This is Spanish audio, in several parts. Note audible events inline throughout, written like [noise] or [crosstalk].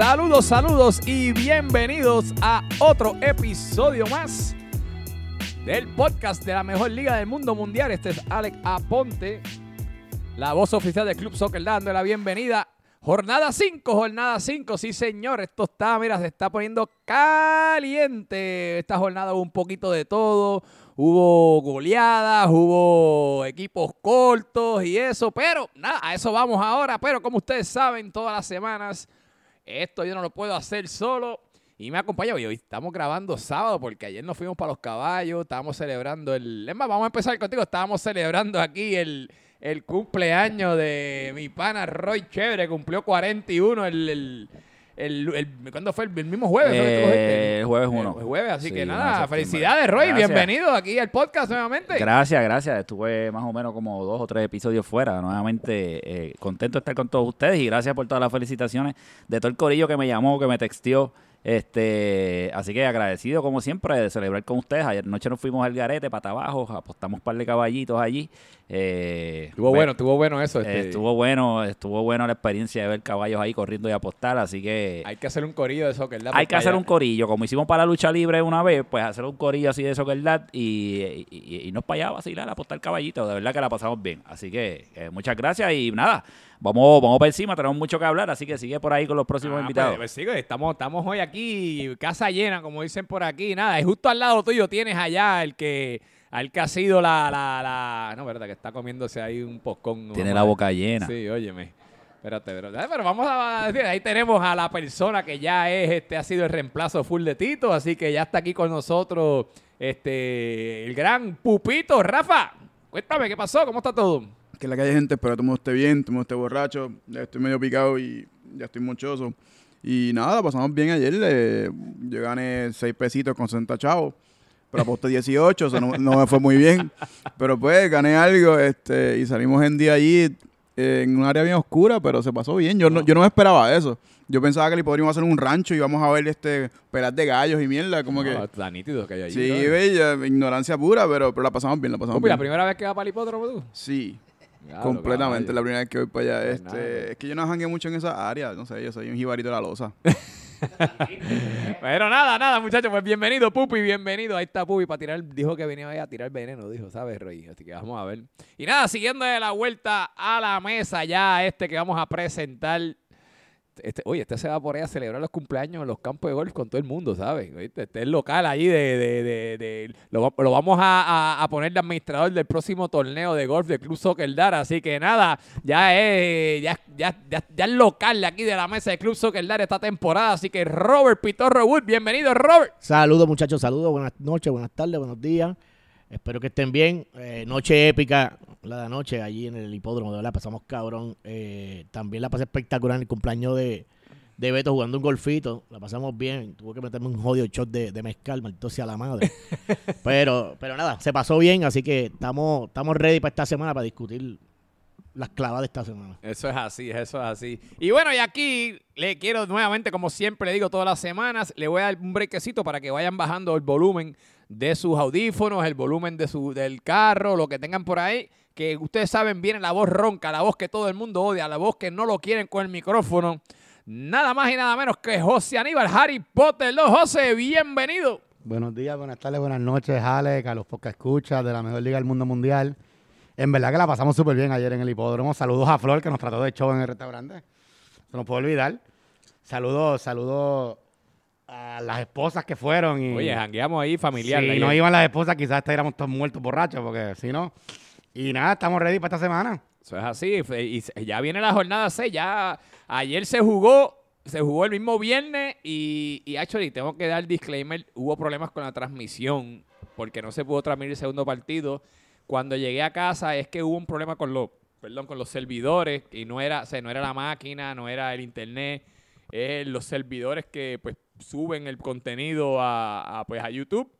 Saludos, saludos y bienvenidos a otro episodio más del podcast de la mejor liga del mundo mundial. Este es Alex Aponte, la voz oficial del Club Soccer, dando la bienvenida. Jornada 5, jornada 5, sí señor, esto está, mira, se está poniendo caliente. Esta jornada hubo un poquito de todo, hubo goleadas, hubo equipos cortos y eso, pero nada, a eso vamos ahora. Pero como ustedes saben, todas las semanas esto yo no lo puedo hacer solo. Y me acompaña hoy. Estamos grabando sábado porque ayer nos fuimos para los caballos. Estábamos celebrando el. Es más, vamos a empezar contigo. Estábamos celebrando aquí el, el cumpleaños de mi pana Roy Chévere. Cumplió 41 el. el el, el, ¿Cuándo fue? ¿El mismo jueves? Eh, el jueves 1. El jueves, así que nada, felicidades Roy, gracias. bienvenido aquí al podcast nuevamente. Gracias, gracias. Estuve más o menos como dos o tres episodios fuera. Nuevamente eh, contento de estar con todos ustedes y gracias por todas las felicitaciones de todo el corillo que me llamó, que me texteó. Este, así que agradecido como siempre de celebrar con ustedes. Ayer noche nos fuimos al garete para abajo, apostamos un par de caballitos allí. Eh, estuvo bueno, estuvo bueno eso. Este. estuvo bueno, estuvo bueno la experiencia de ver caballos ahí corriendo y apostar, así que hay que hacer un corillo de soccer Hay que hacer un corillo, como hicimos para la lucha libre una vez, pues hacer un corillo así de soccer y, y, y, nos para allá a vacilar, a apostar caballitos. De verdad que la pasamos bien. Así que eh, muchas gracias y nada vamos, vamos para encima, tenemos mucho que hablar, así que sigue por ahí con los próximos ah, invitados. Pues, pues estamos, estamos hoy aquí, casa llena, como dicen por aquí, nada, es justo al lado tuyo tienes allá el que al que ha sido la, la, la no, verdad, que está comiéndose ahí un pocón. Tiene la boca llena. Sí, óyeme. Espérate, pero, pero vamos a decir, ahí tenemos a la persona que ya es, este, ha sido el reemplazo full de Tito, así que ya está aquí con nosotros, este, el gran Pupito, Rafa. Cuéntame, ¿qué pasó? ¿Cómo está todo? que la calle gente, espero que todo el mundo esté bien, todo el mundo esté borracho. Ya estoy medio picado y ya estoy mochoso. Y nada, pasamos bien ayer. Eh, yo gané 6 pesitos con 60 chavos, pero aposté 18, o sea, no, me fue muy bien. Pero pues gané algo este, y salimos en día allí en un área bien oscura, pero se pasó bien. Yo no, yo no me esperaba eso. Yo pensaba que le podríamos hacer un rancho y íbamos a ver este pelas de gallos y mierda, como que... Tan nítido que hay ahí. Sí, bella, ignorancia pura, pero, pero la pasamos bien, la pasamos bien. ¿La primera vez que vas para el hipódromo tú? Sí. Completamente, la primera vez que voy para allá. Pues este, es que yo no jangué mucho en esa área, no sé, yo soy un jibarito de la losa. [laughs] [laughs] Pero nada, nada, muchachos, pues bienvenido, Pupi, bienvenido. Ahí está Pupi para tirar, dijo que venía a tirar veneno, dijo, ¿sabes, Roy? Así que vamos a ver. Y nada, siguiendo de la vuelta a la mesa ya este que vamos a presentar este, oye, este se va por ahí a celebrar los cumpleaños en los campos de golf con todo el mundo, ¿sabes? Este es local ahí de... de, de, lo, vamos a, poner de administrador del próximo torneo de golf del Club Soccer Dar. Así que nada, ya es, ya, ya, ya, ya es local de aquí de la mesa del Club Soccer Dar esta temporada. Así que Robert Pitorro Wood, bienvenido Robert. Saludos muchachos, saludos, buenas noches, buenas tardes, buenos días. Espero que estén bien. Eh, noche épica, la de anoche, allí en el hipódromo, de verdad, pasamos cabrón. Eh, también la pasé espectacular en el cumpleaños de, de Beto jugando un golfito. La pasamos bien. Tuvo que meterme un jodido shot de, de mezcal, maldito sea la madre. [laughs] pero, pero nada, se pasó bien, así que estamos, estamos ready para esta semana para discutir las clavas de esta semana. Eso es así, eso es así. Y bueno, y aquí le quiero nuevamente, como siempre le digo todas las semanas, le voy a dar un brequecito para que vayan bajando el volumen de sus audífonos, el volumen de su, del carro, lo que tengan por ahí. Que ustedes saben, viene la voz ronca, la voz que todo el mundo odia, la voz que no lo quieren con el micrófono. Nada más y nada menos que José Aníbal Harry Potter. Los José, bienvenido. Buenos días, buenas tardes, buenas noches, Alex, a los pocas escuchas de la mejor liga del mundo mundial. En verdad que la pasamos súper bien ayer en el hipódromo. Saludos a Flor, que nos trató de show en el restaurante. Se nos puede olvidar. Saludos, saludos a las esposas que fueron. Y, Oye, jangueamos ahí familiar. Si no iban las esposas, quizás estaríamos todos muertos borrachos, porque si no. Y nada, estamos ready para esta semana. Eso es así. Y ya viene la jornada 6. Ya ayer se jugó. Se jugó el mismo viernes y, y actually, tengo que dar disclaimer, hubo problemas con la transmisión porque no se pudo transmitir el segundo partido. Cuando llegué a casa es que hubo un problema con los, perdón, con los servidores y no era, o no era la máquina, no era el internet, es los servidores que pues suben el contenido a, pues, a YouTube.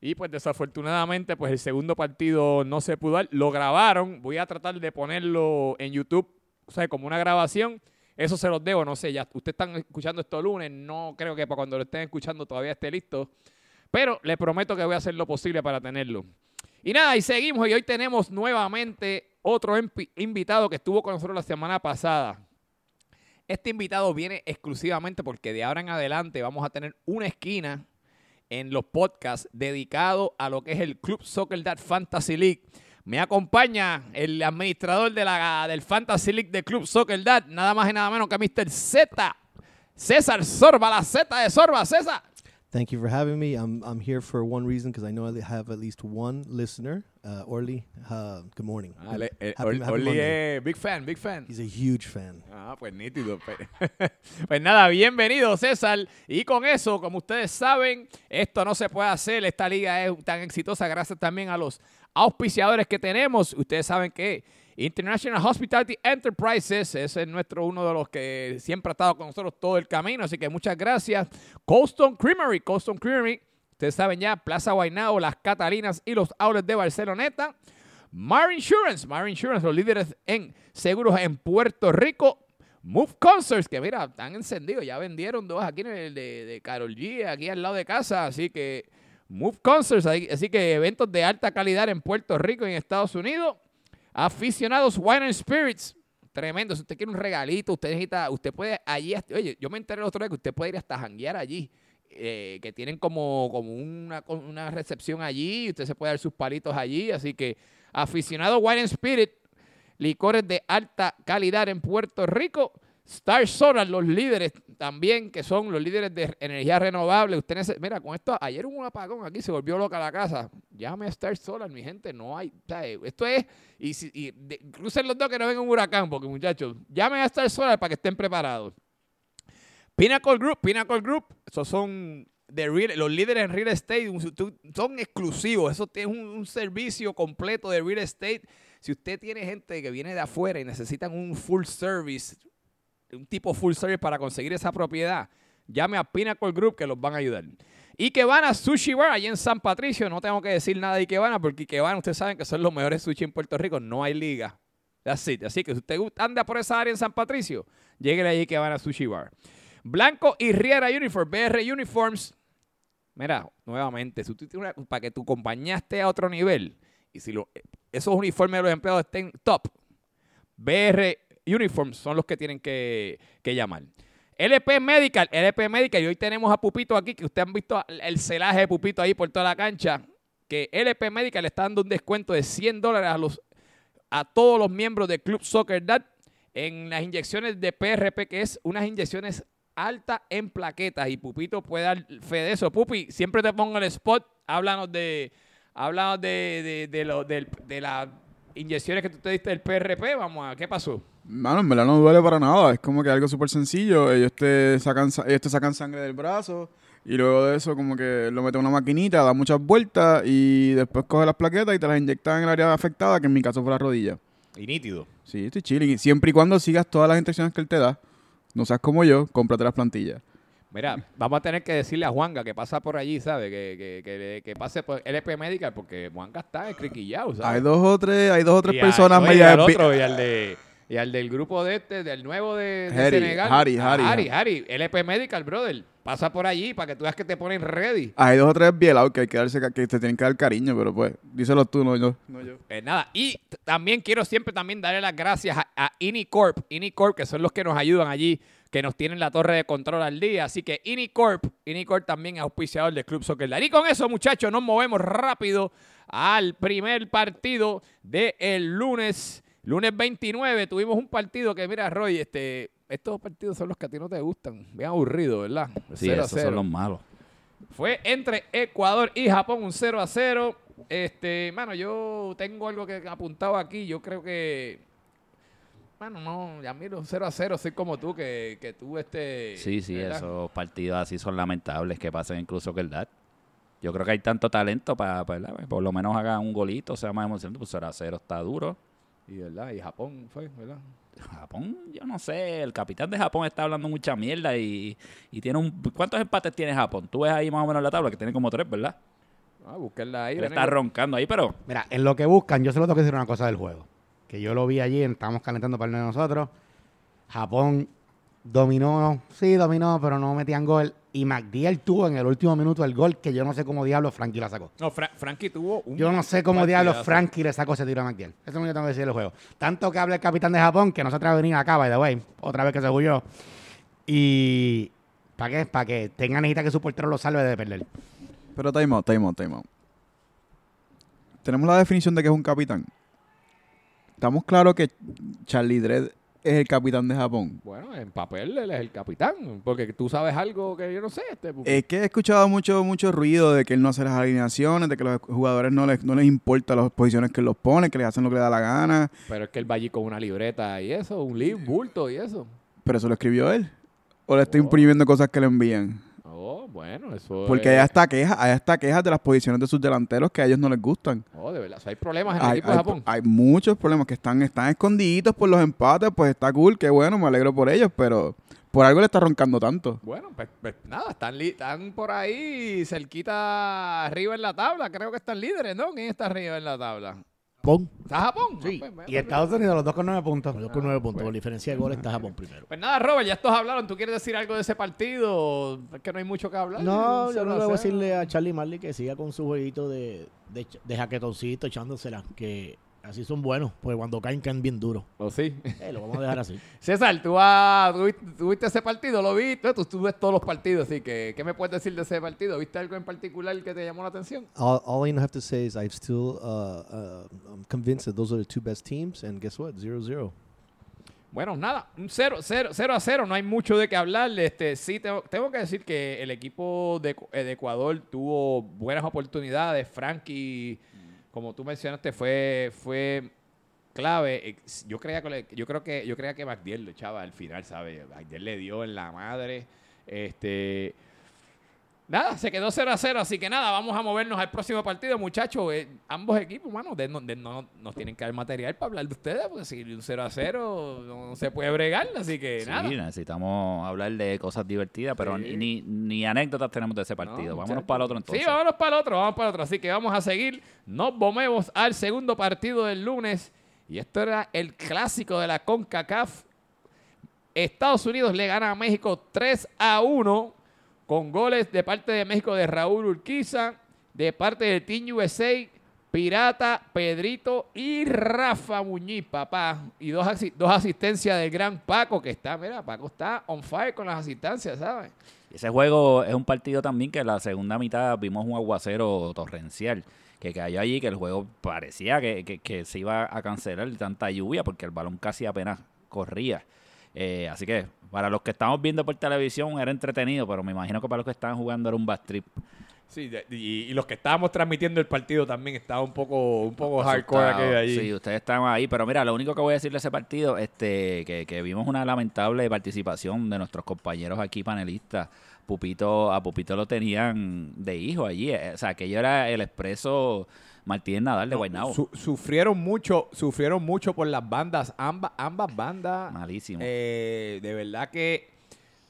Y pues desafortunadamente pues el segundo partido no se pudo dar. Lo grabaron. Voy a tratar de ponerlo en YouTube, o sea, como una grabación. Eso se los debo, no sé, ya ustedes están escuchando esto lunes, no creo que para cuando lo estén escuchando todavía esté listo. Pero les prometo que voy a hacer lo posible para tenerlo. Y nada, y seguimos. Y hoy tenemos nuevamente otro invitado que estuvo con nosotros la semana pasada. Este invitado viene exclusivamente porque de ahora en adelante vamos a tener una esquina en los podcasts dedicado a lo que es el Club Soccer Dad Fantasy League. Me acompaña el administrador de la, del Fantasy League de Club Soccer Dad, nada más y nada menos que Mr. Z. César Sorba, la Z de Sorba. César. Thank you for having me. I'm I'm here for one reason because I know I have at least one listener. Uh, Orly, uh, good morning. Ah, eh, Happy- Or- happy Orly Monday. es big fan, big fan. He's a huge fan. Ah, pues nítido. Pues, [laughs] Pues nada, bienvenido César. Y con eso, como ustedes saben, esto no se puede hacer. Esta liga es tan exitosa gracias también a los auspiciadores que tenemos. Ustedes saben que International Hospitality Enterprises ese es nuestro uno de los que siempre ha estado con nosotros todo el camino. Así que muchas gracias. Colston Creamery, Colston Creamery. Ustedes saben ya, Plaza Guaynabo, Las Catalinas y los outlets de Barceloneta. Mar Insurance, Mar Insurance, los líderes en seguros en Puerto Rico. Move Concerts, que mira, están encendidos. Ya vendieron dos aquí en el de, de Carol G, aquí al lado de casa. Así que Move Concerts, así que eventos de alta calidad en Puerto Rico y en Estados Unidos. Aficionados Wine and Spirits. Tremendo. Si usted quiere un regalito, usted necesita, usted puede allí, oye, yo me enteré el otro día que usted puede ir hasta janguear allí. eh, que tienen como, como una, una recepción allí, usted se puede dar sus palitos allí, así que aficionado Wine and Spirit, licores de alta calidad en Puerto Rico. Star Solar, los líderes también, que son los líderes de energía renovable. Usted mira, con esto, ayer hubo un apagón aquí, se volvió loca la casa. Llame a Star Solar, mi gente, no hay. sea, esto es, y, si- y los dos que no venga un huracán, porque muchachos, llamen a Star Solar para que estén preparados. Pinnacle Group, Pinnacle Group, esos son los líderes en real estate, son exclusivos, eso es un, un servicio completo de real estate. Si usted tiene gente que viene de afuera y necesitan un full service, un tipo full service para conseguir esa propiedad, llame a Pinnacle Group que los van a ayudar. Y que van a Sushi Bar, allí en San Patricio, no tengo que decir nada de Ikebana, porque Ikebana ustedes saben que son los mejores sushi en Puerto Rico, no hay liga. It. Así que si usted anda por esa área en San Patricio, llegue allí que van a Sushi Bar. Blanco y Riera Uniform, BR Uniforms. Mira, nuevamente, para que tu compañía esté a otro nivel y si lo- esos uniformes de los empleados estén top, BR Uniforms son los que tienen que, llamar. LP Medical, LP Medical, y hoy tenemos a Pupito aquí, que ustedes han visto el- el celaje de Pupito ahí por toda la cancha, que LP Medical le está dando un descuento de 100 dólares a, todos los miembros del Club Soccer Dad en las inyecciones de PRP, que es unas inyecciones altas en plaquetas, y Pupito puede dar fe de eso. Pupi, siempre te pongo el spot, háblanos de, háblanos de, de, de, de las inyecciones que tú te diste del PRP, vamos a, ¿qué pasó? Mano, en verdad no duele para nada. Es como que algo súper sencillo. Ellos te, sacan, sa- ellos te sacan sangre del brazo y luego de eso como que lo meten en una maquinita, da muchas vueltas y después coge las plaquetas y te las inyectan en el área afectada, que en mi caso fue la rodilla. Y nítido. Sí, estoy chilling. Y Siempre y cuando sigas todas las instrucciones que él te da, no seas como yo, cómprate las plantillas. Mira, vamos a tener que decirle a Juanga que pasa por allí, ¿sabes? Que, que, que, que pase por LP Medical porque Juanga está escriquillado, ¿sabes? Hay dos o tres, hay dos o tres Y personas medias y al otro, y al de y al del grupo de este, del nuevo de, de Harry, Senegal. Harry, a Harry, Harry, Harry, LP Medical, brother. Pasa por allí para que tú veas que te ponen ready. Hay dos o tres bielados que hay que darse, que te tienen que dar cariño, pero pues, díselo tú, no yo. No yo. Pues nada, y también quiero siempre también darle las gracias a, a Inicorp, Inicorp, que son los que nos ayudan allí, que nos tienen la torre de control al día. Así que Inicorp, Inicorp también es auspiciador del Club Soccer Dad. Y con eso, muchachos, nos movemos rápido al primer partido del lunes. Lunes 29 tuvimos un partido que, mira, Roy, este, estos partidos son los que a ti no te gustan. Bien aburrido, ¿verdad? Sí, 0 a esos 0. son los malos. Fue entre Ecuador y Japón, un 0 a 0. Este, mano, yo tengo algo que apuntado aquí. Yo creo que. Bueno, no, ya miro 0 a 0. Soy como tú, que, que tú, este. Sí, sí, ¿verdad? esos partidos así son lamentables que pasen incluso que el DAT. Yo creo que hay tanto talento para, para por lo menos hagan un golito, sea más emocionante. Pues 0 a 0 está duro. Y, ¿verdad? y Japón fue, ¿verdad? Japón, yo no sé, el capitán de Japón está hablando mucha mierda y, y tiene un... ¿Cuántos empates tiene Japón? Tú ves ahí más o menos la tabla, que tiene como tres, ¿verdad? Ah, buscarla ahí. Él está roncando ahí, pero Mira, en lo que buscan, yo solo tengo que decir una cosa del juego. Que yo lo vi allí, estábamos calentando para el de nosotros. Japón dominó, sí, dominó, pero no metían gol. Y McDill tuvo en el último minuto el gol que yo no sé cómo diablo Frankie la sacó. No, Fra- Frankie tuvo un. Yo no sé cómo diablo partidazo. Frankie le sacó ese tiro a McDill. Eso es lo que tengo que decir del juego. Tanto que habla el capitán de Japón que no se atreve a venir acá, by the way. Otra vez que se huyó. Y. ¿Para qué? Para que tenga necesita que su portero lo salve de perder. Pero time out, time out, time out. Tenemos la definición de que es un capitán. Estamos claros que Charlie Dredd es el capitán de Japón. Bueno, en papel él es el capitán. Porque tú sabes algo que yo no sé. Este, Es que he escuchado mucho, mucho ruido de que él no hace las alineaciones, de que los jugadores no les, no les importa las posiciones que él los pone, que les hacen lo que le da la gana. Pero es que él va allí con una libreta y eso, un libro, un bulto y eso. Pero eso lo escribió él. O le está Oh. imprimiendo cosas que le envían. Oh, bueno, eso Porque es... hay hasta quejas, hay hasta quejas de las posiciones de sus delanteros que a ellos no les gustan. Oh, de verdad. O sea, hay problemas en el Hay, equipo de Japón. hay muchos problemas que están, están escondiditos por los empates, pues está cool, qué bueno, me alegro por ellos, pero por algo le está roncando tanto. Bueno, pues, pues nada, están, li- están por ahí cerquita arriba en la tabla. Creo que están líderes, ¿no? ¿Quién está arriba en la tabla? Japón. ¿Está Japón? Sí. Ah, pues, Y Estados Unidos, los dos con nueve puntos. Con dos con nueve puntos. Por diferencia de goles está Japón primero. Pues nada, Robert, ya estos hablaron. ¿Tú quieres decir algo de ese partido? Es que no hay mucho que hablar. No, yo no le voy a decirle a Charlie Marley que siga con su jueguito de, de, de jaquetoncito echándosela. Que así son buenos. Porque cuando caen, caen bien duros. ¿O sí? Eh, lo vamos a dejar así. [laughs] César, ¿tú, has- tú viste, tú viste ese partido? ¿Lo viste? Tú, tú ves todos los partidos, así que ¿qué me puedes decir de ese partido? ¿Viste algo en particular que te llamó la atención? All, all I have to say is I'm still uh, uh, I'm convinced that those are the two best teams, and guess what? Zero zero. Bueno, nada, un 0 cero, cero a 0, no hay mucho de qué hablar. Este, sí, tengo, tengo que decir que el equipo de, eh, de Ecuador tuvo buenas oportunidades. Frankie, como tú mencionaste, fue, fue clave. Eh, Yo creía que yo creo que yo creía que Magdiel lo echaba al final, ¿sabes? Magdiel le dio en la madre. Este Nada, se quedó 0 a 0, así que nada, vamos a movernos al próximo partido, muchachos. Eh, ambos equipos, mano, de- no, de- no- nos tienen que dar material para hablar de ustedes, porque si un 0 a 0 no, no se puede bregar, así que Sí, nada. necesitamos hablar de cosas divertidas, pero Sí. ni, ni anécdotas tenemos de ese No, partido. Vámonos para el otro entonces. Sí, vámonos para el otro, vamos para el otro. Así que vamos a seguir. Nos vomemos al segundo partido del lunes. Y esto era el clásico de la CONCACAF. Estados Unidos le gana a México 3 a 1 con goles de parte de México de Raúl Urquiza, de parte del Team USA, Pirata, Pedrito y Rafa Muñiz, papá. Y dos, dos asistencias del gran Paco, que está, mira, Paco está on fire con las asistencias, ¿sabes? Ese juego es un partido también que en la segunda mitad vimos un aguacero torrencial que cayó allí, que el juego parecía que, que- que se iba a cancelar de tanta lluvia porque el balón casi apenas corría. Eh, así que para los que estamos viendo por televisión era entretenido, pero me imagino que para los que estaban jugando era un bad trip. Sí, y, y los que estábamos transmitiendo el partido también estaba un poco, un poco hardcore aquello allí. Sí, ustedes estaban ahí, pero mira, lo único que voy a decir de ese partido, este, que, que vimos una lamentable participación de nuestros compañeros aquí panelistas. Pupito, a Pupito lo tenían de hijo allí, eh, o sea, aquello era el expreso Martínez Nadal de Guaynabo. Su- sufrieron mucho, sufrieron mucho por las bandas, ambas, ambas bandas. Malísimo. eh, de verdad que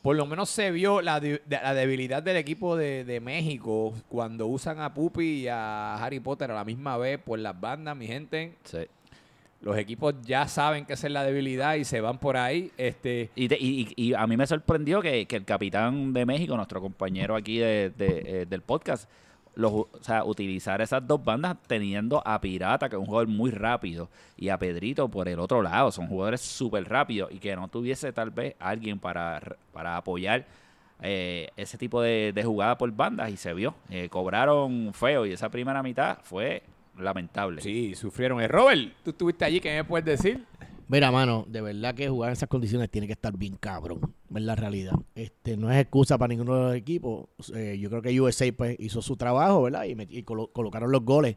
por lo menos se vio la, de- la debilidad del equipo de, de México cuando usan a Pupi y a Harry Potter a la misma vez por las bandas, mi gente. Sí. Los equipos ya saben que esa es la debilidad y se van por ahí. Este, Y, te- y- y- a mí me sorprendió que, que el capitán de México, nuestro compañero aquí de- de- eh, del podcast, los, o sea, utilizar esas dos bandas teniendo a Pirata, que es un jugador muy rápido, y a Pedrito por el otro lado. Son jugadores súper rápidos y que no tuviese tal vez alguien para, para apoyar eh, ese tipo de, de jugada por bandas y se vio. Eh, cobraron feo y esa primera mitad fue lamentable. sí, sufrieron. Eh, Robert, tú estuviste allí, ¿qué me puedes decir? Mira, mano, de verdad que jugar en esas condiciones tiene que estar bien cabrón, es la realidad. Este, no es excusa para ninguno de los equipos. Eh, yo creo que USA pues, hizo su trabajo, ¿verdad? Y, met- y colo- colocaron los goles.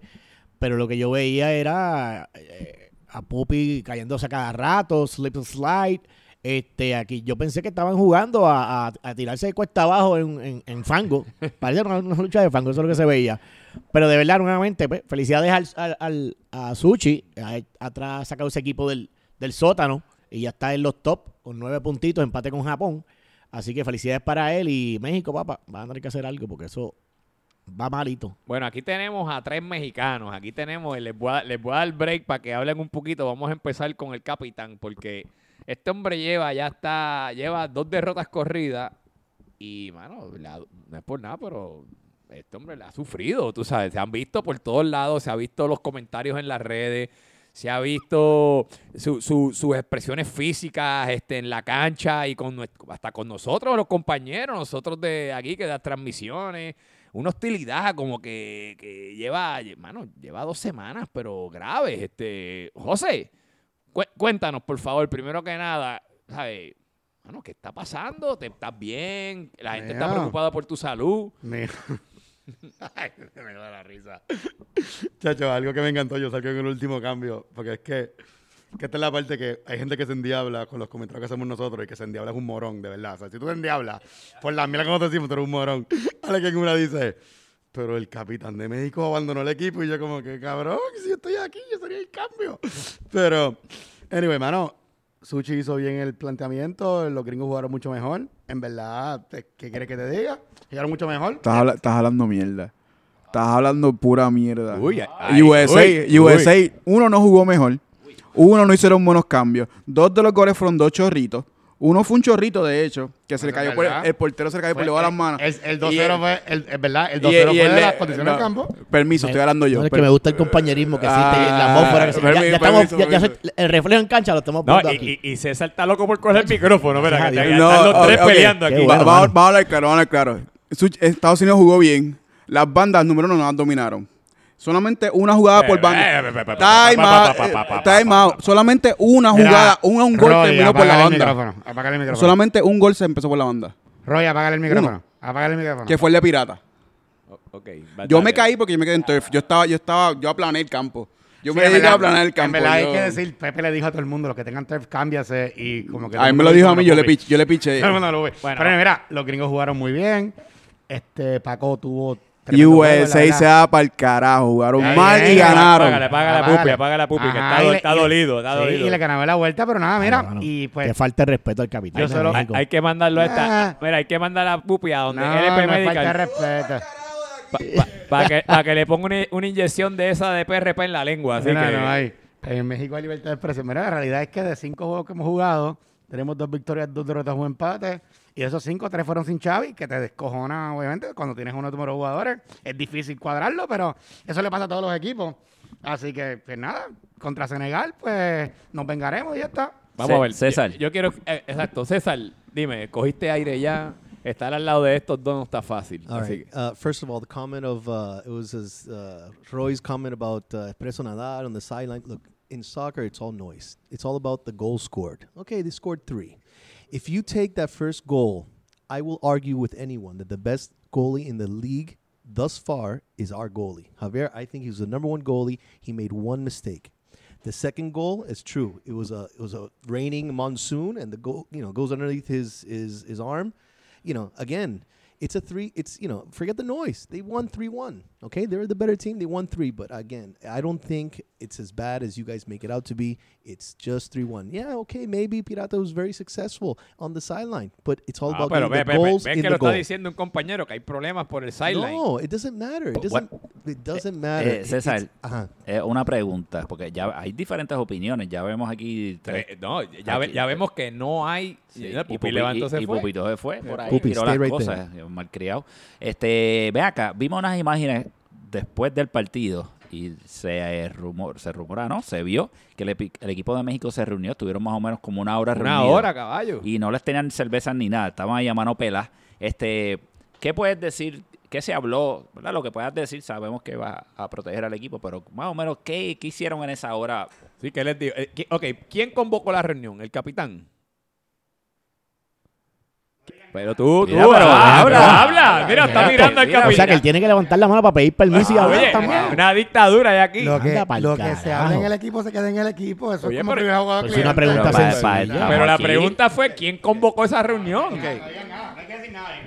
Pero lo que yo veía era eh, a Pupi cayéndose a cada rato, slip and slide. Este, aquí yo pensé que estaban jugando a, a- a tirarse de cuesta abajo en, en- en fango. [laughs] Parecía una, una lucha de fango, eso es lo que se veía. Pero de verdad, nuevamente, pues, felicidades al, al- al- a Suchi. Ha sacado ese equipo del, del sótano y ya está en los top con nueve puntitos, empate con Japón. Así que felicidades para él y México, papá. Van a tener que hacer algo porque eso va malito. Bueno, aquí tenemos a tres mexicanos. Aquí tenemos, les voy a, les voy a dar break para que hablen un poquito. Vamos a empezar con el capitán, porque Este hombre lleva, ya está, lleva dos derrotas corridas y, mano, la- no es por nada, pero este hombre le ha sufrido, tú sabes. Se han visto por todos lados, se ha visto los comentarios en las redes, se ha visto su- su- sus expresiones físicas este, en la cancha y con hasta con nosotros, los compañeros, nosotros de aquí que das transmisiones. Una hostilidad como que, que lleva, mano, lleva dos semanas, pero graves. Este, José, Cué- Cuéntanos, por favor, primero que nada, ¿sabes? Mano, ¿qué está pasando? ¿Te estás bien? La gente está Mira. preocupada por tu salud. Me... [laughs] Ay, me da la risa. Chacho, algo que me encantó, yo saqué en el último cambio, porque es que, que esta es la parte que hay gente que se endiabla con los comentarios que hacemos nosotros y que se endiabla es un morón, de verdad. O sea, si tú te endiablas, por la mira como te decimos, tú eres un morón. Ahora que una dice, pero el capitán de México abandonó el equipo y yo como que, cabrón, si yo estoy aquí, yo sería el cambio. Pero, anyway, mano, Suchi hizo bien el planteamiento, los gringos jugaron mucho mejor. En verdad, ¿qué qué quieres que te diga? Jugaron mucho mejor. Estás, habla- estás hablando mierda. Estás hablando pura mierda. Uy, ay, USA, uy, USA, uno no jugó mejor. Uno no hicieron buenos cambios. Dos de los goles fueron dos chorritos. Uno fue un chorrito, de hecho, que se le cayó por el, verdad. el portero se le cayó por debajo de las manos. El, el Y 2-0 fue, el, es verdad, el y- 2-0 y fue el- de las condiciones no, del campo. Permiso, estoy hablando yo. No, es que me gusta el compañerismo que existe Ah, y la atmósfera. que se- ya, permiso, ya estamos, permiso, ya- ya permiso. se- el reflejo en cancha lo estamos No, y, aquí. y- y César está loco por coger el micrófono. Mira, que están los tres ok, ok. peleando Qué aquí. Va- bueno, vamos, mano. vamos a hablar claro, vamos a hablar claro. Estados Unidos jugó bien. Las bandas número uno no las dominaron. Solamente una jugada por Eh, banda. eh, eh, eh, eh, Time out, eh, time. Solamente una jugada, un, un gol Roy, terminó por la el banda. micrófono, apágale el micrófono. Solamente un gol se empezó por la banda. Roy, apágale el micrófono. Apágale el micrófono. Que fue el de Pirata. Ok, Yo me caí porque yo me quedé en turf. Yo estaba, yo estaba, yo aplané el campo. Yo Sí, me dediqué a aplanar el campo. En verdad yo- hay que decir, Pepe le dijo a todo el mundo, los que tengan turf, cámbiase y como que... A mí me lo dijo a mí, yo le, pich- yo le piché. El lo. Bueno. Pero mira, los gringos jugaron muy bien. Este, Paco tuvo... la USA se va para el carajo. Jugaron mal y ganaron. Págale, paga la Apágale. pupi, apaga la pupi, que está, y do- le- está y- dolido, está sí, dolido. y le ganaba la vuelta, pero nada, mira. Mano, y pues... que falta de respeto al capitán. Yo Hay, que mandarlo a esta. Ah. Mira, hay que mandar a Pupi a donde no, LP no Medical respeto. para que, pa' que le ponga una, una inyección de esa de PRP en la lengua. Así Mira, que, no hay. En México hay libertad de expresión. Mira, la realidad es que de cinco juegos que hemos jugado, tenemos dos victorias, dos derrotas, un empate. Y esos cinco, tres fueron sin Xavi, que te descojona, obviamente, cuando tienes uno de tus jugadores. Es difícil cuadrarlo, pero eso le pasa a todos los equipos. Así que, pues nada, contra Senegal, pues nos vengaremos y ya está. Vamos a ver. César. Yo, yo quiero. eh, exacto, César, dime, cogiste aire ya. Estar al lado de estos dos no está fácil. All right. Uh, first of all, the comment of uh, it was his, uh, Roy's comment about uh, Preso Nadal on the sideline. Look, in soccer, it's all noise. It's all about the goal scored. Okay, they scored three. If you take that first goal, I will argue with anyone that the best goalie in the league thus far is our goalie. Javier, I think he's the number one goalie. He made one mistake. The second goal is true. It was a it was a raining monsoon, and the goal you know goes underneath his his his arm. You know, again, it's a three. It's you know, forget the noise. They won three one. Okay, they're the better team. They won three, but again, I don't think it's as bad as you guys make it out to be. It's just three one. Yeah, okay, maybe Pirata was very successful on the sideline, but it's all Ah, about pero ve, the ve, ve, goals ves in que the lo está goal. diciendo un compañero que hay problemas por el sideline. No, it doesn't matter. It What- doesn't. It doesn't matter. eh, César. it's- ajá. Eh, una pregunta, porque ya hay diferentes opiniones. Ya vemos aquí tres. Tre- no, ya, ve- Aquí. ya vemos que no hay. Sí, y Pupi y- se y fue. Pupito se fue por ahí, Pupi, tiró las right cosas, malcriado. Este, ve acá, vimos unas imágenes después del partido y se eh, rumor, se rumora, ¿no? Se vio que el, el equipo de México se reunió, estuvieron más o menos como una hora Una reunidos. hora, caballo. y no les tenían cervezas ni nada, estaban ahí a mano pela. Este, ¿qué puedes decir? ¿Qué se habló? ¿verdad? Lo que puedas decir, sabemos que va a proteger al equipo, pero más o menos, ¿qué, qué hicieron en esa hora? Sí, que les digo. Eh, ok, ¿quién convocó la reunión? ¿El capitán? Pero tú, tú, Mira, pero- habla, pero- habla. Mira, está Mira, mirando al mira, O capitán. sea que él tiene que levantar la mano para pedir permiso y hablar Oye, también. una dictadura hay aquí. Lo que, Anda pa'l lo que se carajo. habla en el equipo se queda en el equipo. Eso Oye, es como pero- primer jugador Pero es una cliente. pregunta Pero sencilla. Pero estamos la aquí. pregunta fue quién convocó esa reunión.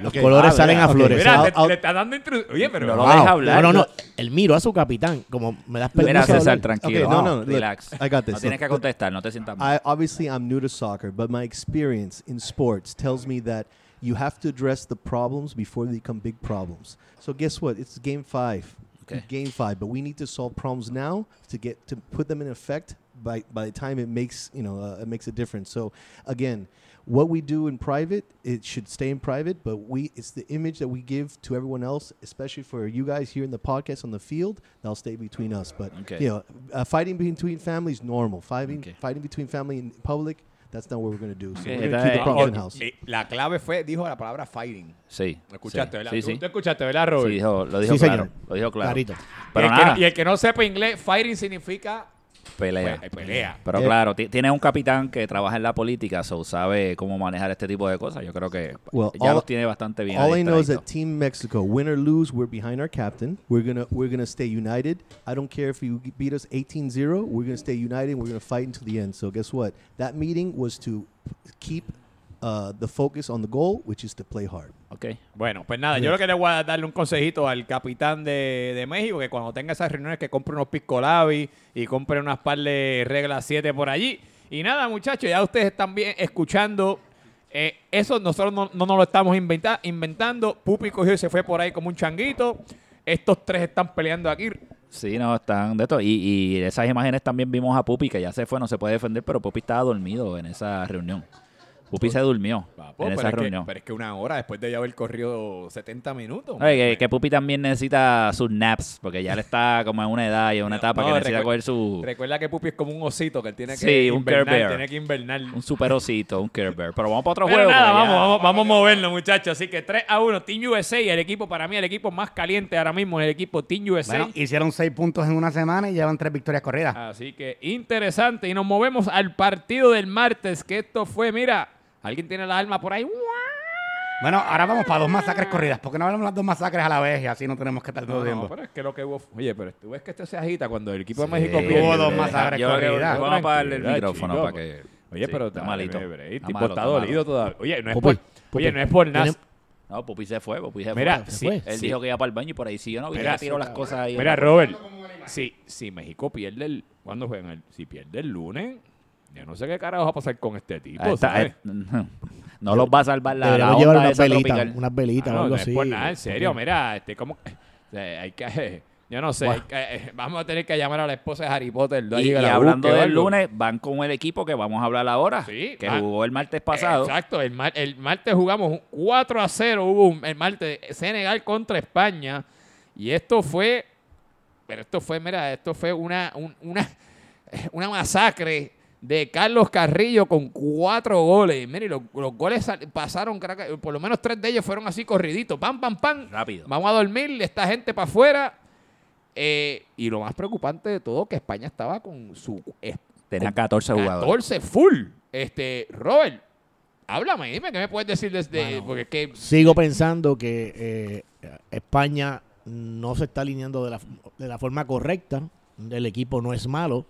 Los colores Ah, salen a flores. Mira, te- le está dando intru- Oye, pero No lo deja hablar. No, no, no. Él miró a su capitán. Como me das permiso. Mira, César, tranquilo. Okay, no, no, ah, look, relax. I got this. No tienes que contestar, no te sientas mal. I obviously I'm new to soccer, but my experience in sports tells me that you have to address the problems before they become big problems. So guess what? It's game five. Okay. Game five, but we need to solve problems now to get to put them in effect by by the time it makes you know uh, it makes a difference. So again, what we do in private, it should stay in private, but we it's the image that we give to everyone else, especially for you guys here in the podcast on the field. That'll stay between us. But Okay. you know, uh, fighting between family is normal. Fighting Okay. fighting between family in public, that's not what we're gonna do. So Okay, we're gonna that- keep the problem in house. Eh, La clave fue, dijo la palabra fighting. Sí. ¿Lo escuchaste, sí, verdad? Sí, ¿Tú, sí. tú escuchaste, ¿verdad, Robert? Sí, dijo- lo dijo Sí, claro. señor. Lo dijo claro. Clarito. Pero y, el que nada, no, y el que no sepa inglés, fighting significa pelea. pues, pelea. Pero Eh, claro, ti- tiene un capitán que trabaja en la política, so sabe cómo manejar este tipo de cosas. Yo creo que Well, ya all- los tiene bastante bien. All I know is that. Team Mexico, win or lose, we're behind our captain. We're gonna we're gonna stay united. I don't care if you beat us 18-0. We're gonna stay united. and We're gonna fight until the end. So guess what? That meeting was to keep uh, the focus on the goal, which is to play hard. Ok. Bueno, pues nada, yo lo que le voy a darle un consejito al capitán de, de México, que cuando tenga esas reuniones que compre unos piscolabi y compre unas par de reglas 7 por allí. Y nada, muchachos, ya ustedes están bien escuchando. eh, eso nosotros no, no nos lo estamos inventa- inventando. Pupi cogió y se fue por ahí como un changuito. Estos tres están peleando aquí. Sí, no, están de todo. Y, y esas imágenes también vimos a Pupi, que ya se fue, no se puede defender, pero Pupi estaba dormido en esa reunión. Pupi se durmió Papo, en pero, esa es que, reunión. pero es que una hora después de ya haber corrido 70 minutos. Oye, que, que Pupi también necesita sus naps, porque ya le está como en una edad y en una etapa No, que necesita coger su Recuerda que Pupi es como un osito que él tiene que Sí, un Care invernar. Bear. Tiene que invernar. un super osito, un Care Bear. Pero vamos para otro Pero juego. nada, vamos, ya- vamos, vamos a movernos, muchachos. Así que 3 a 1, Team USA, el equipo para mí, el equipo más caliente ahora mismo es el equipo Team USA. Bueno, hicieron seis puntos en una semana y llevan tres victorias corridas. Así que interesante. Y nos movemos al partido del martes, que esto fue, mira, alguien tiene la alma por ahí. Bueno, ahora vamos para dos masacres corridas. porque no hablamos las dos masacres a la vez y así no tenemos que estar todo No, el no, tiempo? pero es que lo que hubo. Oye, pero tú ves que esto se agita cuando el equipo Sí, de México hubo pierde. dos Deja- masacres Yo corridas. vamos a apagarle el micrófono chico. para que. Oye, sí, pero está malito. Está tipo, malo, está está malo. dolido todavía. Oye, no es Pupi, por, Pupi, oye, no es por nada. No, Pupi se fue, Pupi se Mira, fue. Él sí. dijo que iba para el baño y por ahí siguió, ¿no? Mira, Mira, tiró las cosas ahí. Mira, Robert, si, si México pierde el. ¿Cuándo juegan? El, si pierde el lunes, yo no sé qué carajo va a pasar con este tipo. Está- ¿sabes? eh, [laughs] no los va a salvar la, la llevar unas velitas, unas velitas Ah, o no, algo no así. es por nada, en serio, mira, este, como. [laughs] o sea, hay que. [laughs] Yo no sé, Bueno. que- eh, vamos a tener que llamar a la esposa de Harry Potter. no Y, hablando del algo. lunes, van con el equipo que vamos a hablar ahora, Sí, que jugó el martes pasado. Exacto, el, mar- el martes jugamos un 4 a 0, hubo un- el martes Senegal contra España. Y esto fue, pero esto fue, mira, esto fue una, un- una, una masacre de Carlos Carrillo con cuatro goles. Mire, los, los goles pasaron, por lo menos tres de ellos fueron así corriditos. Pam, pam, pam. Rápido. Vamos a dormir, esta gente para afuera. Eh, y lo más preocupante de todo, que España estaba con su Tenía 14 jugadores. 14 full. Este, Robert, háblame, dime qué me puedes decir desde. Bueno. porque es que. Sigo pensando que eh, España no se está alineando de la, de la forma correcta. El equipo no es malo.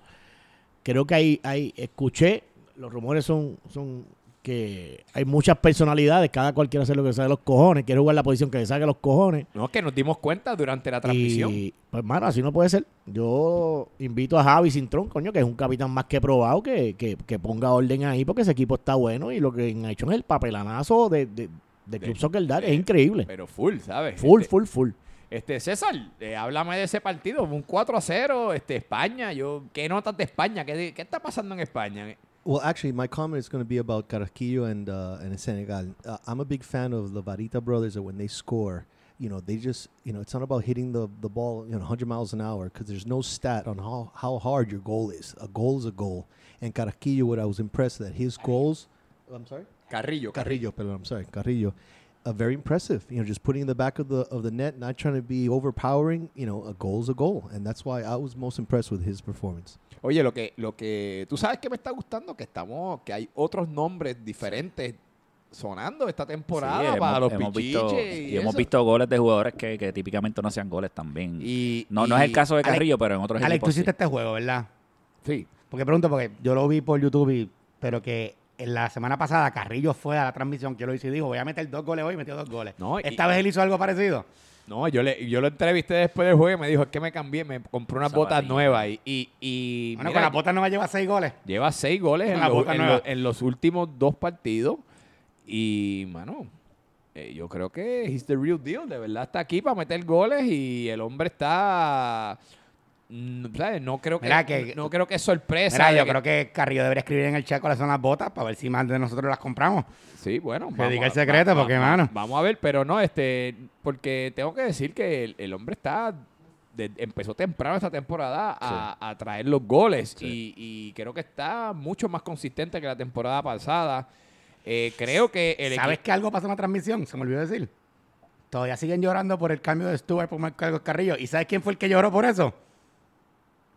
Creo que hay, hay escuché, los rumores son, son que hay muchas personalidades, cada cual quiere hacer lo que sabe los cojones, quiere jugar la posición que le saque los cojones. No, es que nos dimos cuenta durante la transmisión. Y, pues, mano, así no puede ser. Yo invito a Javi Cintrón, coño, que es un capitán más que probado, que, que, que ponga orden ahí, porque ese equipo está bueno y lo que han hecho es el papelanazo de, de, de Club Soccer Dad es increíble. Pero full, ¿sabes? Full, Este, full, full. Este, César, eh, háblame de ese partido, un 4 a 0, este, España. Yo, ¿Qué notas de España? ¿Qué, qué está pasando en España? Well, actually, my comment is going to be about Carrasquillo and uh, and Senegal. Uh, I'm a big fan of the Varita brothers, and when they score, you know, they just, you know, it's not about hitting the, the ball, you know, 100 miles an hour because there's no stat on how, how hard your goal is. A goal is a goal. And Carrasquillo, what I was impressed that his goals, I'm sorry, Carrillo, Carrillo, perdón, I'm sorry, Carrillo, uh, very impressive. You know, just putting in the back of the of the net, not trying to be overpowering. You know, a goal's a goal, and that's why I was most impressed with his performance. Oye, lo que, lo que tú sabes que me está gustando, que estamos, que hay otros nombres diferentes sonando esta temporada Sí, para hemos, los hemos visto, y y hemos visto goles de jugadores que, que típicamente no hacían goles también. Y, no, no es el y- caso de Carrillo, pero en otros Alex, tú equipos sí. hiciste este juego, ¿verdad? Sí. Porque pregunto, porque yo lo vi por YouTube, y- pero que en la semana pasada Carrillo fue a la transmisión que yo lo hice y dijo, voy a meter dos goles hoy y metió dos goles. No, y- Esta vez él hizo algo parecido. No, yo, le, yo lo entrevisté después del juego y me dijo, es que me cambié, me compré unas botas nuevas y, y, y Bueno, mira, con la bota no va a llevar seis goles. lleva seis goles en, lo- bota en nueva. lo- en los últimos dos partidos y, mano, eh, yo creo que he's the real deal, de verdad está aquí para meter goles y el hombre está... ¿sabes? No creo que, Mira que- no creo que es sorpresa. Mira, yo que- creo que Carrillo debería escribir en el chat cuáles son las botas para ver si más de nosotros las compramos. Sí, bueno. Que diga el secreto, porque, mano. Vamos a ver, pero no, este, porque tengo que decir que el, el hombre está, de- empezó temprano esta temporada a, a traer los goles y, y creo que está mucho más consistente que la temporada pasada. Eh, creo que el ¿Sabes que algo pasó en la transmisión? Se me olvidó decir. Todavía siguen llorando por el cambio de Stuart por Marcos Carrillo. ¿Y sabes quién fue el que lloró por eso?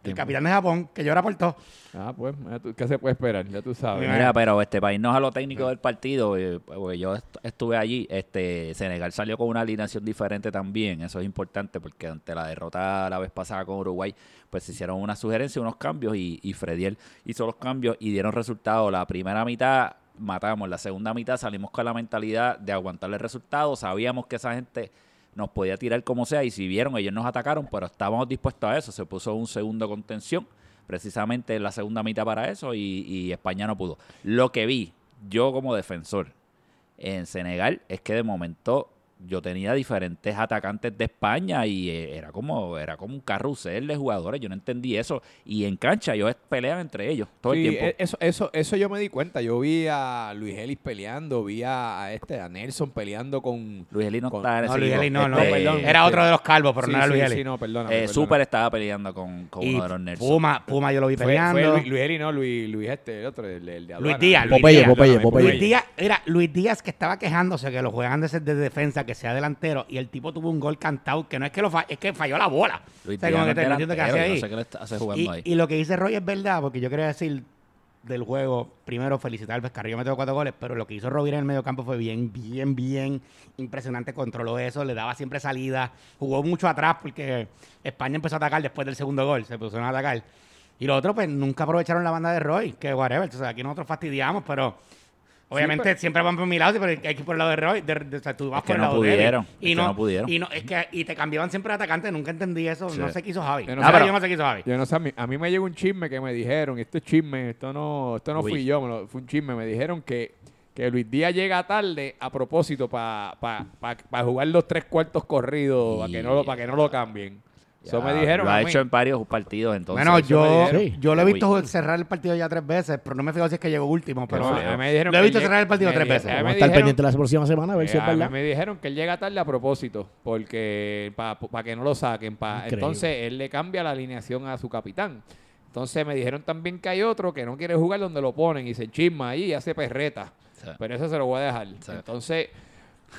El capitán de Japón, que llora por todo. Ah, pues, ¿qué se puede esperar? Ya tú sabes. Mira, Mira, pero este, para irnos a lo técnico del partido, eh, porque yo est- estuve allí, este Senegal salió con una alineación diferente también, eso es importante porque ante la derrota la vez pasada con Uruguay, pues se hicieron una sugerencia, unos cambios y, y Frediel hizo los cambios y dieron resultados. La primera mitad matamos, la segunda mitad salimos con la mentalidad de aguantarle el resultado, sabíamos que esa gente nos podía tirar como sea y si vieron ellos nos atacaron, pero estábamos dispuestos a eso, se puso un segundo contención precisamente en la segunda mitad para eso y, y España no pudo. Lo que vi yo como defensor en Senegal es que de momento yo tenía diferentes atacantes de España y eh, era como era como un carrusel de jugadores, yo no entendí eso y en cancha ellos pelean entre ellos todo Sí, el tiempo. e- Eso, eso, eso yo me di cuenta. Yo vi a Luis Ellis peleando, vi a, este, a Nelson peleando con. Luis Eli no con- está en No, ese Luis equipo. Eli no, no, Este, perdón. Era este- otro de los calvos, pero Sí, no era Luis Eli. sí, no, perdóname, eh. Super estaba peleando con, con Y uno de los Nelson. Puma, Puma yo lo vi peleando. fue Luis, Luis Eli, no, Luis, Luis este, el otro, el, el de Luis aduana. Díaz, Luis Popeye, Díaz. Popeye, Perdóname, Popeye. Luis Díaz, era Luis Díaz que estaba quejándose que lo juegan de, de defensa, que sea delantero, y el tipo tuvo un gol cantado, que no es que lo fa- es que falló la bola. Luis O sea, Díaz como que es te- no entiendo qué hace delantero, yo ahí. No sé qué le está- hace jugando Y, ahí. y lo que dice Roy es verdad, porque yo quería decir del juego, primero felicitar al Pescarrillo, metió cuatro goles, pero lo que hizo Rovira en el medio campo fue bien, bien, bien impresionante, controló eso, le daba siempre salida, jugó mucho atrás porque España empezó a atacar después del segundo gol, se pusieron a atacar. Y lo otro, pues nunca aprovecharon la banda de Roy, que whatever, o sea, aquí nosotros fastidiamos, pero obviamente pero- siempre van por mi lado, pero hay que ir por el lado de Roy, de- de- o sea, tú vas Es que por el no lado de él. pudieron, Y es que no, no pudieron. Y, no, es que, y te cambiaban siempre de atacante, nunca entendí eso, Sí. no sé qué hizo Javi. Yo no Ah, sé- pero yo no sé qué hizo Javi. Yo no sé, a mí, a mí me llegó un chisme que me dijeron, y esto es chisme, esto no, esto no Uy. fui yo, me lo- fue un chisme, me dijeron que, que Luis Díaz llega tarde a propósito para jugar los tres cuartos corridos, para que, no lo- pa' que no lo cambien. Eso me dijeron Lo a ha mí. hecho en varios partidos, entonces. Bueno, yo, yo lo he Uy. visto cerrar el partido ya tres veces, pero no me fijo si es que llegó último. Pero No, me dijeron Lo he visto cerrar el partido tres veces. Vamos me a estar dijeron- pendientes la próxima semana a ver si Eh, es mí verdad. me dijeron que él llega tarde a propósito, porque para que no lo saquen. pa- entonces él le cambia la alineación a su capitán. Entonces me dijeron también que hay otro que no quiere jugar donde lo ponen y se chisma ahí y hace perreta. Sí. Pero eso se lo voy a dejar. Sí. Entonces,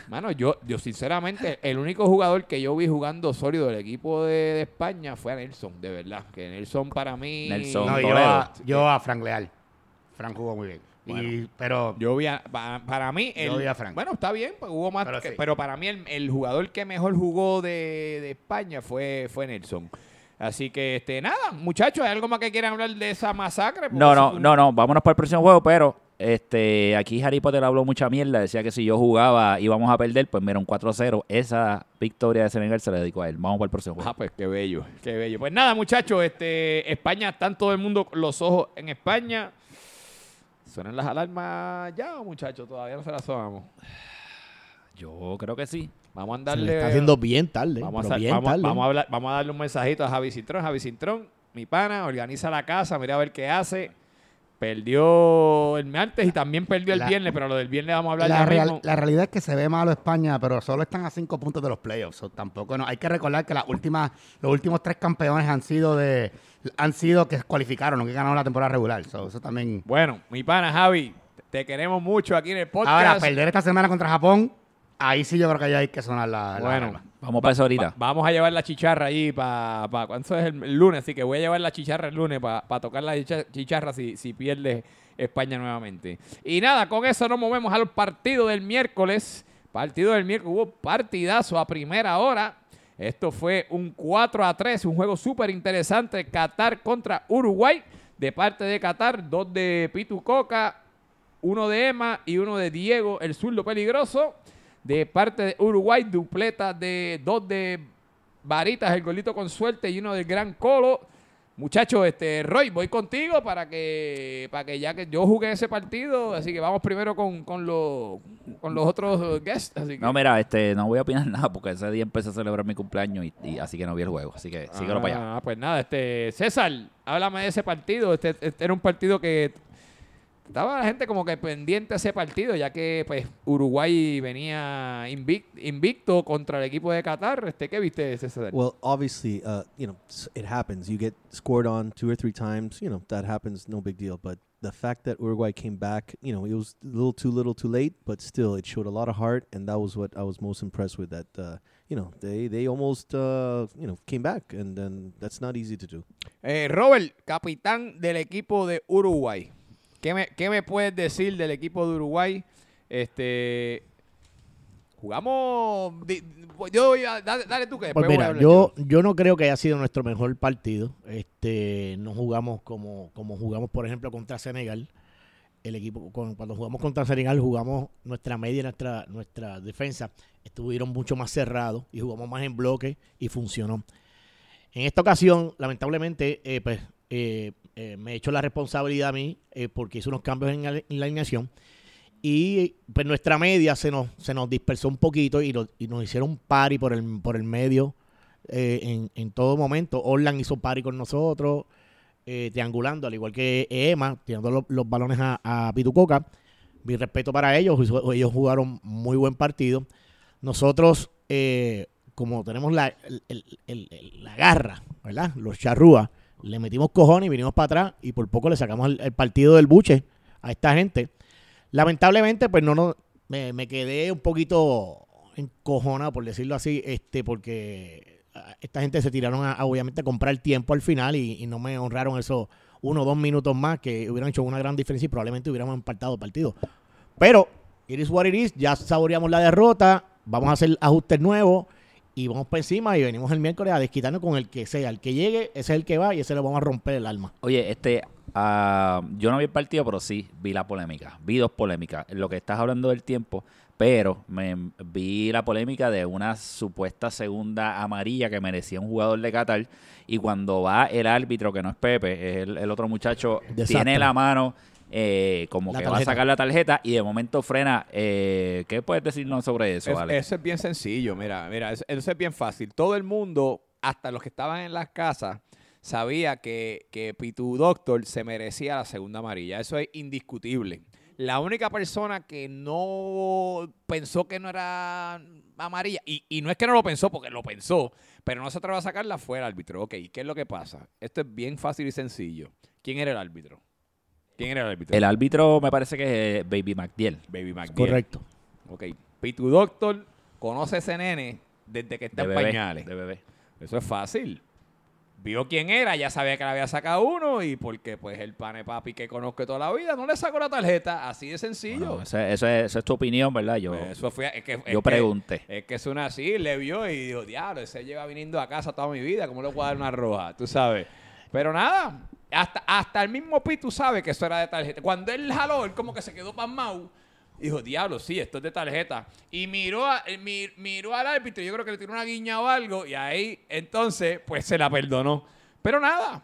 mano, yo, yo sinceramente, el único jugador que yo vi jugando sólido del equipo de, de España fue a Nelson, de verdad. Que Nelson para mí. Nelson. no, yo a, yo a Frank Leal. Frank jugó muy bien. Y- pero Yo vi a- pa- para mí, el, Yo vi a Frank. bueno, está bien, pues hubo más, Pero que- sí. pero para mí el, el jugador que mejor jugó de, de España fue, fue Nelson. Así que, este, nada, muchachos, ¿hay algo más que quieran hablar de esa masacre? No, no, no, no, vámonos para el próximo juego, pero este aquí Harry Potter habló mucha mierda, decía que si yo jugaba íbamos a perder, pues mira, un 4-0, esa victoria de Senegal se la dedicó a él. Vamos para el próximo juego. Ah, pues qué bello, qué bello. Pues nada, muchachos, este, España, están todo el mundo con los ojos en España. ¿Suenan las alarmas ya, muchachos? Todavía no se las sonamos. Yo creo que sí. Vamos a Se darle... le está haciendo bien tarde. Vamos a, bien vamos, tarde. vamos a hablar, vamos a darle un mensajito a Javi Cintrón. Javi Cintrón, mi pana, organiza la casa, mira a ver qué hace. Perdió el martes y también perdió el La- viernes, pero lo del viernes vamos a hablar la, ya real- mismo. la realidad es que se ve malo España, pero solo están a cinco puntos de los playoffs. so tampoco no. Hay que recordar que las últimas, los últimos tres campeones han sido de han sido que cualificaron, no que ganaron la temporada regular. So, eso también. Bueno, mi pana Javi, te queremos mucho aquí en el podcast. Ahora, perder esta semana contra Japón, ahí sí yo creo que ya hay que sonar la. la Bueno, alarma. Vamos para eso ahorita. Va- vamos a llevar la chicharra allí para... Pa, ¿Cuánto es el, lunes? Así que voy a llevar la chicharra el lunes para tocar la chicha- chicharra si, si pierde España nuevamente. Y nada, con eso nos movemos al partido del miércoles. Partido del miércoles, hubo partidazo a primera hora. Esto fue un 4 a 3, un juego súper interesante. Qatar contra Uruguay. De parte de Qatar, dos de Pitu Coca, uno de Emma y uno de Diego, el zurdo peligroso. De parte de Uruguay, dupleta de dos de Varitas, el golito con suerte y uno del Gran Colo. Muchachos, este, Roy, voy contigo para que, para que ya que yo jugué ese partido, así que vamos primero con, con, los, con los otros guests. Así que, No, mira, este, no voy a opinar [laughs] nada porque ese día empecé a celebrar mi cumpleaños y, y así que no vi el juego. Así que síguelo para allá. Ah, pues nada, este, César, háblame de ese partido. Este, este era un partido que estaba la gente como que pendiente a ese partido, ya que pues Uruguay venía invic- invicto contra el equipo de Qatar. Este, ¿Qué viste, César? Well, obviously, uh, you know, it happens. You get scored on two or three times. You know, that happens. No big deal. But the fact that Uruguay came back, you know, it was a little too little, too late. But still, it showed a lot of heart, and that was what I was most impressed with. That uh, you know, they they almost uh, you know came back, and then that's not easy to do. Eh, Robert, capitán del equipo de Uruguay. ¿Qué me, qué me puedes decir del equipo de Uruguay? Este, jugamos. Yo, voy a- dale, dale tú que después Pues voy a mira, yo, yo no creo que haya sido nuestro mejor partido. Este, no jugamos como, como jugamos, por ejemplo, contra Senegal. El equipo, cuando jugamos contra Senegal, jugamos nuestra media y nuestra, nuestra defensa. Estuvieron mucho más cerrados y jugamos más en bloque y funcionó. En esta ocasión, lamentablemente, eh, pues, eh, eh, me he hecho la responsabilidad a mí eh, porque hice unos cambios en, la- alineación. Y pues nuestra media se nos, se nos dispersó un poquito y, nos hicieron party por el, por el medio eh, en, en todo momento. Orlan hizo party con nosotros, triangulando, al igual que Emma, tirando los, balones a, a Pitucoca. Mi respeto para ellos, ellos jugaron muy buen partido. Nosotros, como tenemos la, la garra, ¿verdad? Los charrúas, le metimos cojones y vinimos para atrás y por poco le sacamos el, partido del buche a esta gente. Lamentablemente, pues no, no me, quedé un poquito encojonado, por decirlo así, este, porque ah, esta gente se tiraron a, obviamente a comprar tiempo al final y, y no me honraron esos uno o dos minutos más que hubieran hecho una gran diferencia y probablemente hubiéramos empatado el partido. Pero, it is what it is, ya saboreamos la derrota, vamos a hacer ajustes nuevos y vamos por encima y venimos el miércoles a desquitarnos con el que sea. El que llegue, ese es el que va y ese le vamos a romper el alma. Oye, este, ah, yo no vi el partido, pero sí vi la polémica. Vi dos polémicas. Lo que estás hablando del tiempo, pero me vi la polémica de una supuesta segunda amarilla que merecía un jugador de Qatar. Y cuando va el árbitro, que no es Pepe, es el, el otro muchacho, Desastre. tiene la mano eh, como La que va a sacar la tarjeta y de momento frena. Eh, ¿Qué puedes decirnos sobre eso, Es- Ale? eso es bien sencillo, mira, mira, es- eso es bien fácil. Todo el mundo, hasta los que estaban en las casas, sabía que, que Pitu Doctor se merecía la segunda amarilla. Eso es indiscutible. La única persona que no pensó que no era amarilla, y, y no es que no lo pensó, porque lo pensó, pero no se atrevió a sacarla, fue el árbitro. Ok, ¿qué es lo que pasa? Esto es bien fácil y sencillo. ¿Quién era el árbitro? ¿Quién era el árbitro? El árbitro me parece que es Baby McDiel. Baby McGill. Correcto. Ok. Pitu Doctor conoce a ese nene desde que está De en bebé, pañales. de bebé. Eso es fácil. Vio quién era, ya sabía que le había sacado uno y porque pues el pane papi que conozco toda la vida no le sacó la tarjeta. Así de sencillo. Bueno, esa, esa es, esa es tu opinión, ¿verdad? Yo, Pues eso fue, es que, es yo que- pregunté. es que suena así, le vio y dijo, diablo, ese lleva viniendo a casa toda mi vida, ¿cómo le voy a dar una roja? Tú sabes. Pero nada, hasta, hasta el mismo Pitu sabe que eso era de tarjeta. Cuando él jaló, él como que se quedó pasmado. Dijo, diablo, sí, esto es de tarjeta. Y miró, a- eh, mi- miró al árbitro, yo creo que le tiró una guiña o algo, y ahí, entonces, pues se la perdonó. Pero nada.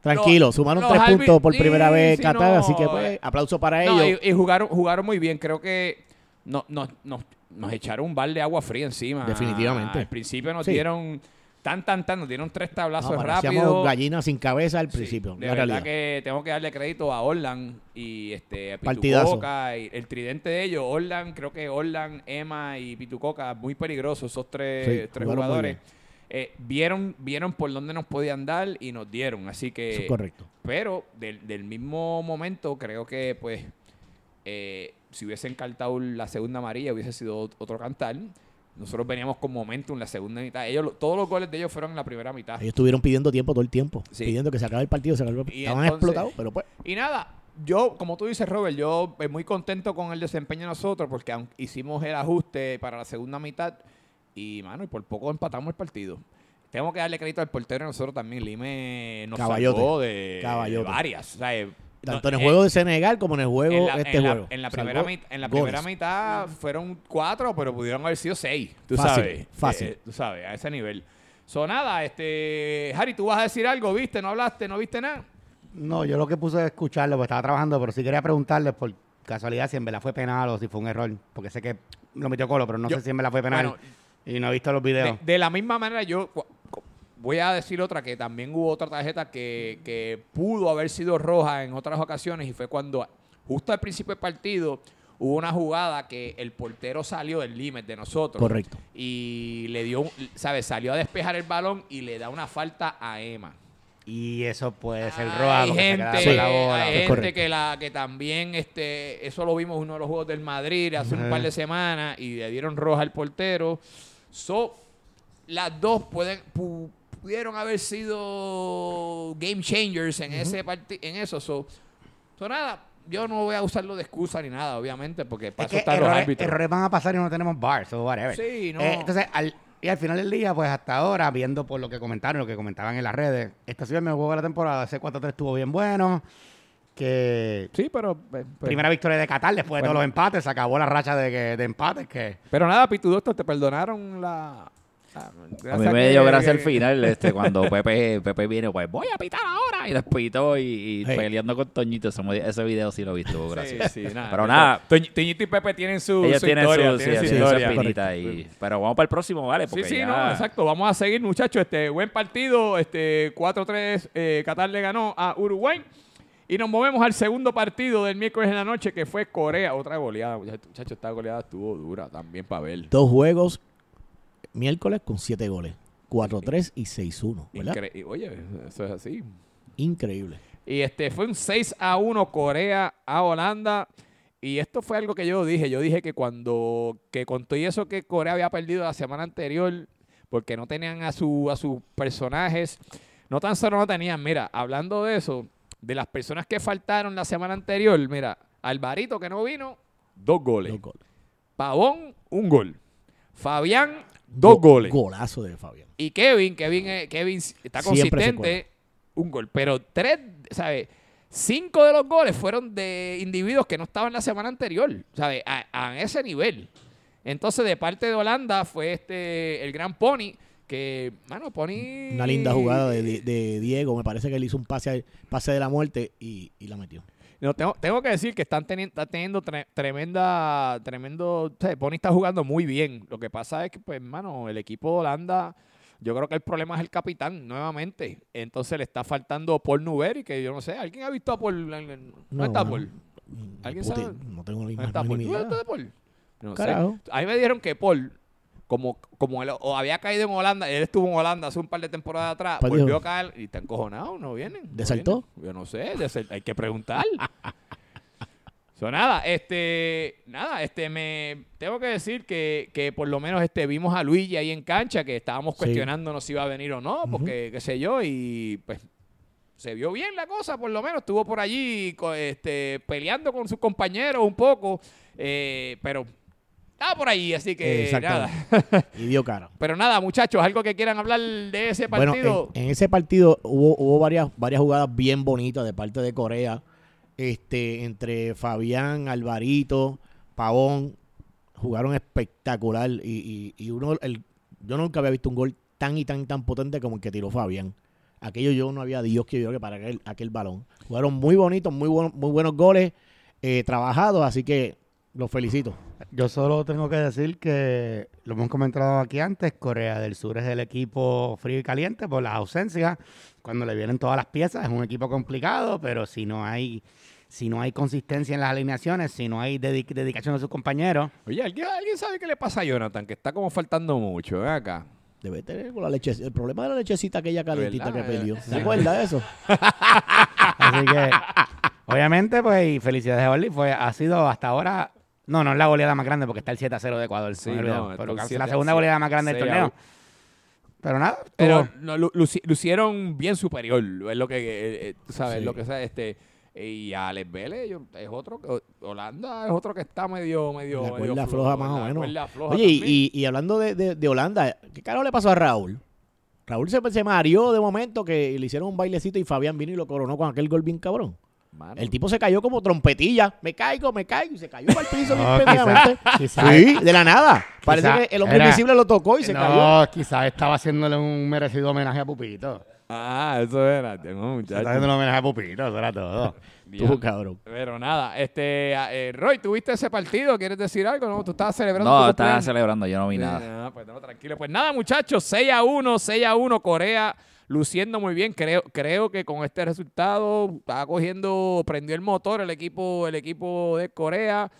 Tranquilo, Los- sumaron los tres puntos por sí, primera vez Qatar, no, así que pues, aplauso para No, ellos. y, y jugaron, jugaron muy bien. Creo que no, no- no- nos echaron un balde de agua fría encima. Definitivamente. Al principio nos Sí. dieron tan, tan, tan, nos dieron tres No, tablazos parecíamos rápidos. gallinas sin cabeza al Sí, principio. de la verdad realidad. que tengo que darle crédito a Orlan y este a. Pitucoca y el tridente de ellos. Orlan, creo que Orlan, Emma y Pitucoca, muy peligrosos esos tres, Sí, tres jugadores. Eh, vieron, vieron por dónde nos podían dar y nos dieron. Así Eso que es correcto. pero del, del mismo momento, creo que pues eh, si hubiesen cartado la segunda amarilla, hubiese sido ot- otro cantar. Nosotros veníamos con momentum en la segunda mitad. Ellos, lo- todos los goles de ellos fueron en la primera mitad. Ellos estuvieron pidiendo tiempo todo el tiempo, Sí. pidiendo que se acabe el partido, se acabe el- Y Estaban entonces- explotados, pero pues Y nada, yo, como tú dices, Robert, yo eh, muy contento con el desempeño de nosotros porque hicimos el ajuste para la segunda mitad y, mano, y por poco empatamos el partido. Tengo que darle crédito al portero de nosotros también. Lime nos Caballote. salvó de, varias. O sea, eh, tanto no- en el eh, juego de Senegal como en el juego en la, este en la- juego. en la primera, mit- en la primera mitad fueron cuatro, pero pudieron haber sido seis. Tú Fácil, sabes. fácil. Eh, tú sabes, a ese nivel. So, nada, este, Harry, tú vas a decir algo, ¿viste? ¿No hablaste? ¿No viste nada? No, yo lo que puse es escucharlo, porque estaba trabajando, pero sí quería preguntarle por casualidad si en verdad fue penal o si fue un error, porque sé que lo metió Colo, pero no Yo- sé si en verdad fue penal bueno, y no he visto los De, videos. de la misma manera, yo voy a decir otra que también hubo otra tarjeta que, que pudo haber sido roja en otras ocasiones y fue cuando justo al principio del partido hubo una jugada que el portero salió del límite de nosotros. Correcto. Y le dio, ¿sabes? Salió a despejar el balón y le da una falta a Emma. Y eso puede ser roja. Hay se gente, la bola. hay gente correcto. que, la, que también, este, eso lo vimos en uno de los juegos del Madrid hace un par de semanas y le dieron roja al portero. So, las dos pueden, pu- pudieron haber sido game changers en ese parti- en eso. So, so, nada, yo no voy a usarlo de excusa ni nada, obviamente, porque para Es eso están los árbitros. errores van a pasar y no tenemos bars o whatever. Sí, no. Eh, entonces, al, y al final del día, pues hasta ahora, viendo por lo que comentaron, lo que comentaban en las redes, este ha sido el mejor juego de la temporada. Ese 4-3 estuvo bien bueno. Que Sí, pero... eh, pues- primera victoria de Qatar después de todos los empates. Se acabó la racha de, que- de empates que... Pero nada, Pitu Doctor, te perdonaron la... A mí me que- dio gracia al [laughs] final, este, cuando Pepe, Pepe viene, pues voy a pitar ahora. Y les pitó y, y Hey. peleando con Toñito. Ese, ese video sí lo he visto, gracias. Sí, sí, nada. Pero nada. Toñ- Toñito y Pepe tienen su, Ellos su tienen historia. su, tienen sí, su historia. Pero vamos para el próximo, ¿vale? Sí, Porque sí, ya- no, exacto. Vamos a seguir, muchachos. Este buen partido. Este 4-3. eh, Qatar le ganó a Uruguay. Y nos movemos al segundo partido del miércoles en la noche, que fue Corea. Otra goleada, muchachos. Esta goleada estuvo dura también para ver. Dos juegos miércoles con siete goles. 4-3 y 6-1, ¿verdad? Incre- y, Oye, eso es así. Increíble. Y este fue un 6 a 1 Corea a Holanda. Y esto fue algo que yo dije. Yo dije que cuando que con todo y eso que Corea había perdido la semana anterior, porque no tenían a su a sus personajes, no tan solo no tenían, mira, hablando de eso, de las personas que faltaron la semana anterior, mira, Alvarito que no vino, dos goles. Dos goles. Pavón, un gol. Fabián, dos Go- goles. Golazo de Fabián. Y Kevin, Kevin, eh, Kevin está Siempre consistente, un gol. Pero tres, ¿sabes? Cinco de los goles fueron de individuos que no estaban la semana anterior, ¿sabes? A, a ese nivel. Entonces, de parte de Holanda fue este el gran Pony, que, mano, Pony... Una linda jugada de, de- de Diego. Me parece que él hizo un pase, pase de la muerte y, y la metió. No, tengo, tengo que decir que están teniendo, está teniendo tre- tremenda, tremendo, o sea, Pony está jugando muy bien. Lo que pasa es que, pues, hermano, el equipo de Holanda, yo creo que el problema es el capitán, nuevamente. Entonces le está faltando Paul Nuberi, que yo no sé, ¿alguien ha visto a Paul? ¿Dónde No, está no. Paul? ¿Alguien Puti- sabe? No tengo ni ¿Dónde más está Paul? ¿Tú idea. de Paul? No sé. Carajo. A mí me dijeron que Paul, como, como él o había caído en Holanda, él estuvo en Holanda hace un par de temporadas atrás, volvió a caer y está encojonado, no vienen. no. Yo no sé, hay que preguntar. [laughs] So, nada, este, nada, este, me tengo que decir que, que por lo menos este vimos a Luigi ahí en cancha, que estábamos Sí. cuestionándonos si iba a venir o no, porque qué sé yo, y pues se vio bien la cosa, por lo menos estuvo por allí este, peleando con sus compañeros un poco, eh, pero estaba por ahí, así que nada. Y dio cara. [laughs] Pero nada, muchachos, algo que quieran hablar de ese Bueno, partido. en, en ese partido hubo, hubo varias, varias jugadas bien bonitas de parte de Corea. Este, entre Fabián, Alvarito, Pavón, jugaron espectacular. Y, y- y uno, el, yo nunca había visto un gol tan y tan tan potente como el que tiró Fabián. Aquello yo no había Dios que yo que para aquel, aquel balón. Jugaron muy bonitos, muy buenos, muy buenos goles, eh, trabajados, así que los felicito. Yo solo tengo que decir que lo hemos comentado aquí antes, Corea del Sur es el equipo frío y caliente por las ausencias, cuando le vienen todas las piezas, es un equipo complicado, pero si no hay si no hay consistencia en las alineaciones, si no hay dedi- dedicación de sus compañeros, Oye, ¿alguien, ¿alguien sabe qué le pasa a Jonathan? Que está como faltando mucho, ven acá. Debe tener con la leche, el problema de la lechecita aquella calentita ¿Verdad? que peleó. ¿Se acuerda de eso? [laughs] así que obviamente pues y felicidades a Orly, fue ha sido hasta ahora no, no es la goleada más grande porque está el 7 a 0 de Ecuador, Sí, no, pero la segunda goleada más grande del torneo. Pero nada, Pero no, luci- lucieron bien superior, es lo que, eh, eh, sabes, Sí. lo que sea, este, y Alex Vélez yo- es otro, que- Holanda es otro que está medio, medio, La medio cuerda floja más o menos. floja Oye, y, hablando de, de- de Holanda, ¿qué carajo le pasó a Raúl? Raúl se, se mareó de momento que le hicieron un bailecito y Fabián vino y lo coronó con aquel gol bien cabrón. Mano. El tipo se cayó como trompetilla. Me caigo, me caigo. Y se cayó al piso No, pendejamente. quizá- quizá- Sí, de la nada. Parece quizá que el hombre era- invisible lo tocó y se cayó. no, quizás estaba haciéndole un merecido homenaje a Pupito. Ah, eso era. Tengo Estaba muchachos. haciendo un homenaje a Pupito, eso era todo. Tú, cabrón. Pero nada, este, eh, Roy, ¿tuviste ese partido? ¿Quieres decir algo? No, tú estabas celebrando. No, estaba celebrando, yo no vi nada. Ah, pues no, tranquilo. Pues nada, muchachos, 6 a 1, 6 a 1, Corea luciendo muy bien. Creo, creo que con este resultado está cogiendo, prendió el motor el equipo, el equipo de Corea.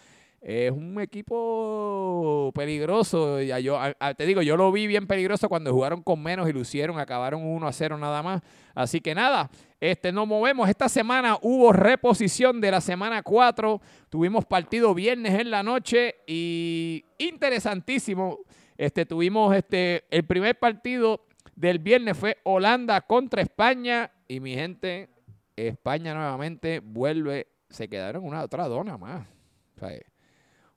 Es un equipo peligroso. Ya yo, a- te digo, yo lo vi bien peligroso cuando jugaron con menos y lucieron, acabaron 1 a 0 nada más. Así que nada, este, nos movemos. Esta semana hubo reposición de la semana 4. Tuvimos partido viernes en la noche y interesantísimo. Este, tuvimos este, el primer partido del viernes fue Holanda contra España y mi gente, España nuevamente vuelve, se quedaron una otra dona más. O sea,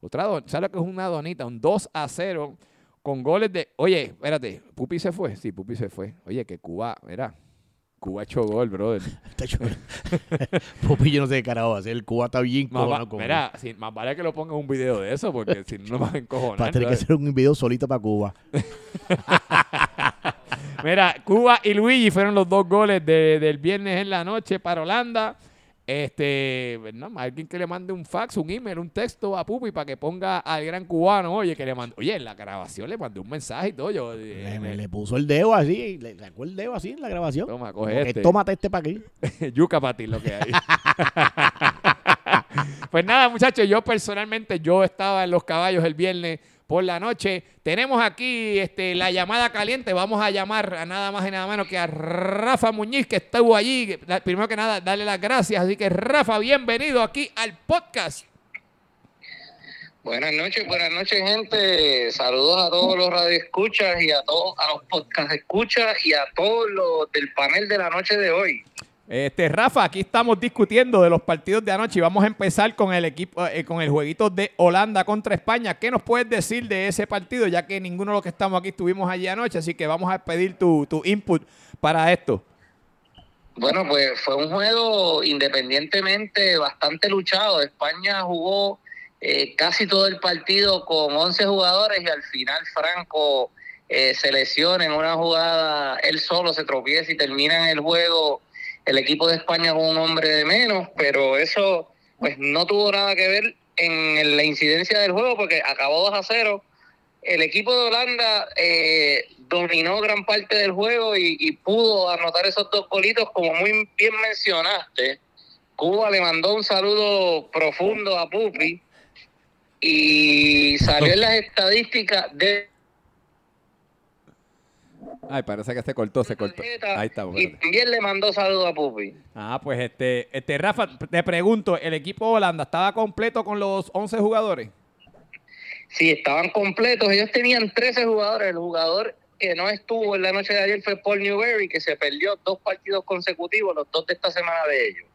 otra don- ¿Sabes lo que es una donita? Un 2 a 0 con goles de... Oye, espérate, Pupi se fue. Sí, Pupi se fue. Oye, que Cuba, mira, Cuba echó gol, brother. [laughs] Está hecho- [laughs] Pupi, yo no sé qué carajo hacer. El Cuba está bien cojonado con mira, si- más vale que lo ponga un video de eso porque si no me van a encojonar. Va a tener que hacer un video solito para Cuba. [laughs] Mira, Cuba y Luigi fueron los dos goles de- del viernes en la noche para Holanda. Este, no, alguien que le mande un fax, un email, un texto a Pupi para que ponga al gran cubano, oye, que le mandó, oye, en la grabación le mandé un mensaje y todo. Yo, Le, eh, me- le puso el dedo así, le sacó el dedo así en la grabación. Toma, coge este. tómate este para aquí. [laughs] Yuca para ti lo que hay. [laughs] pues nada, muchachos, yo personalmente yo estaba en los caballos el viernes por la noche. Tenemos aquí este, la llamada caliente. Vamos a llamar a nada más y nada menos que a Rafa Muñiz, que estuvo allí. Primero que nada, darle las gracias. Así que Rafa, bienvenido aquí al podcast. Buenas noches, buenas noches, gente. Saludos a todos los radioescuchas y a todos a los podcast escuchas y a todos los del panel de la noche de hoy. Este, Rafa, aquí estamos discutiendo de los partidos de anoche y vamos a empezar con el equipo, eh, con el jueguito de Holanda contra España. ¿Qué nos puedes decir de ese partido? Ya que ninguno de los que estamos aquí estuvimos allí anoche, así que vamos a pedir tu, tu input para esto. Bueno, pues fue un juego independientemente bastante luchado. España jugó eh, casi todo el partido con 11 jugadores y al final Franco eh, se lesiona en una jugada, él solo se tropieza y termina en el juego el equipo de España con un hombre de menos, pero eso pues no tuvo nada que ver en la incidencia del juego porque acabó 2 a 0. El equipo de Holanda eh, dominó gran parte del juego y, pudo anotar esos dos golitos como muy bien mencionaste. Cuba le mandó un saludo profundo a Pupi y salió en las estadísticas de Ay, parece que se cortó, se cortó. Ahí está. y también le mandó saludo a Pupi. Ah, pues este, este, Rafa, te pregunto, ¿el equipo Holanda estaba completo con los 11 jugadores? Sí, estaban completos. Ellos tenían 13 jugadores. El jugador que no estuvo en la noche de ayer fue Paul Newberry, que se perdió dos partidos consecutivos, los dos de esta semana de ellos.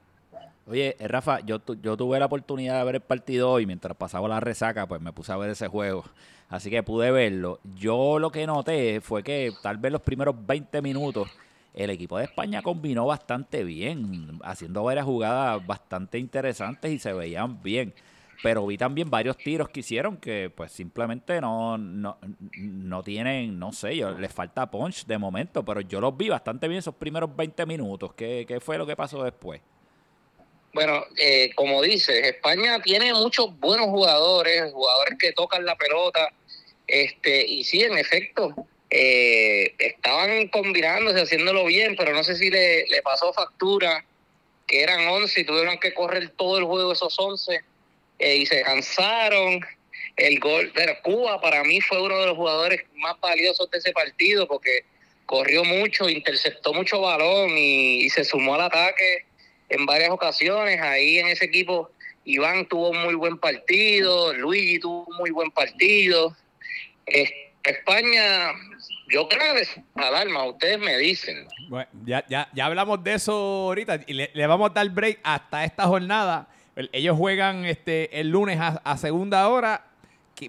Oye, eh, Rafa, yo, tu- yo tuve la oportunidad de ver el partido hoy mientras pasaba la resaca, pues me puse a ver ese juego. Así que pude verlo. Yo lo que noté fue que tal vez los primeros 20 minutos el equipo de España combinó bastante bien, haciendo varias jugadas bastante interesantes y se veían bien. Pero vi también varios tiros que hicieron que pues simplemente no, no, no tienen, no sé, yo, les falta punch de momento, pero yo los vi bastante bien esos primeros 20 minutos. ¿Qué, qué fue lo que pasó después? Bueno, eh, como dices, España tiene muchos buenos jugadores, jugadores que tocan la pelota, este, y sí, en efecto, eh, estaban combinándose, haciéndolo bien, pero no sé si le, le pasó factura, que eran 11 y tuvieron que correr todo el juego esos 11, eh, y se cansaron. El gol, pero Cuba para mí fue uno de los jugadores más valiosos de ese partido, porque corrió mucho, interceptó mucho balón y- y se sumó al ataque en varias ocasiones. Ahí en ese equipo, Iván tuvo un muy buen partido, Luigi tuvo un muy buen partido. Eh, España, yo creo que es alarma, ustedes me dicen. Bueno, ya, ya, ya hablamos de eso ahorita y le, vamos a dar break hasta esta jornada. El- Ellos juegan este el lunes a, segunda hora.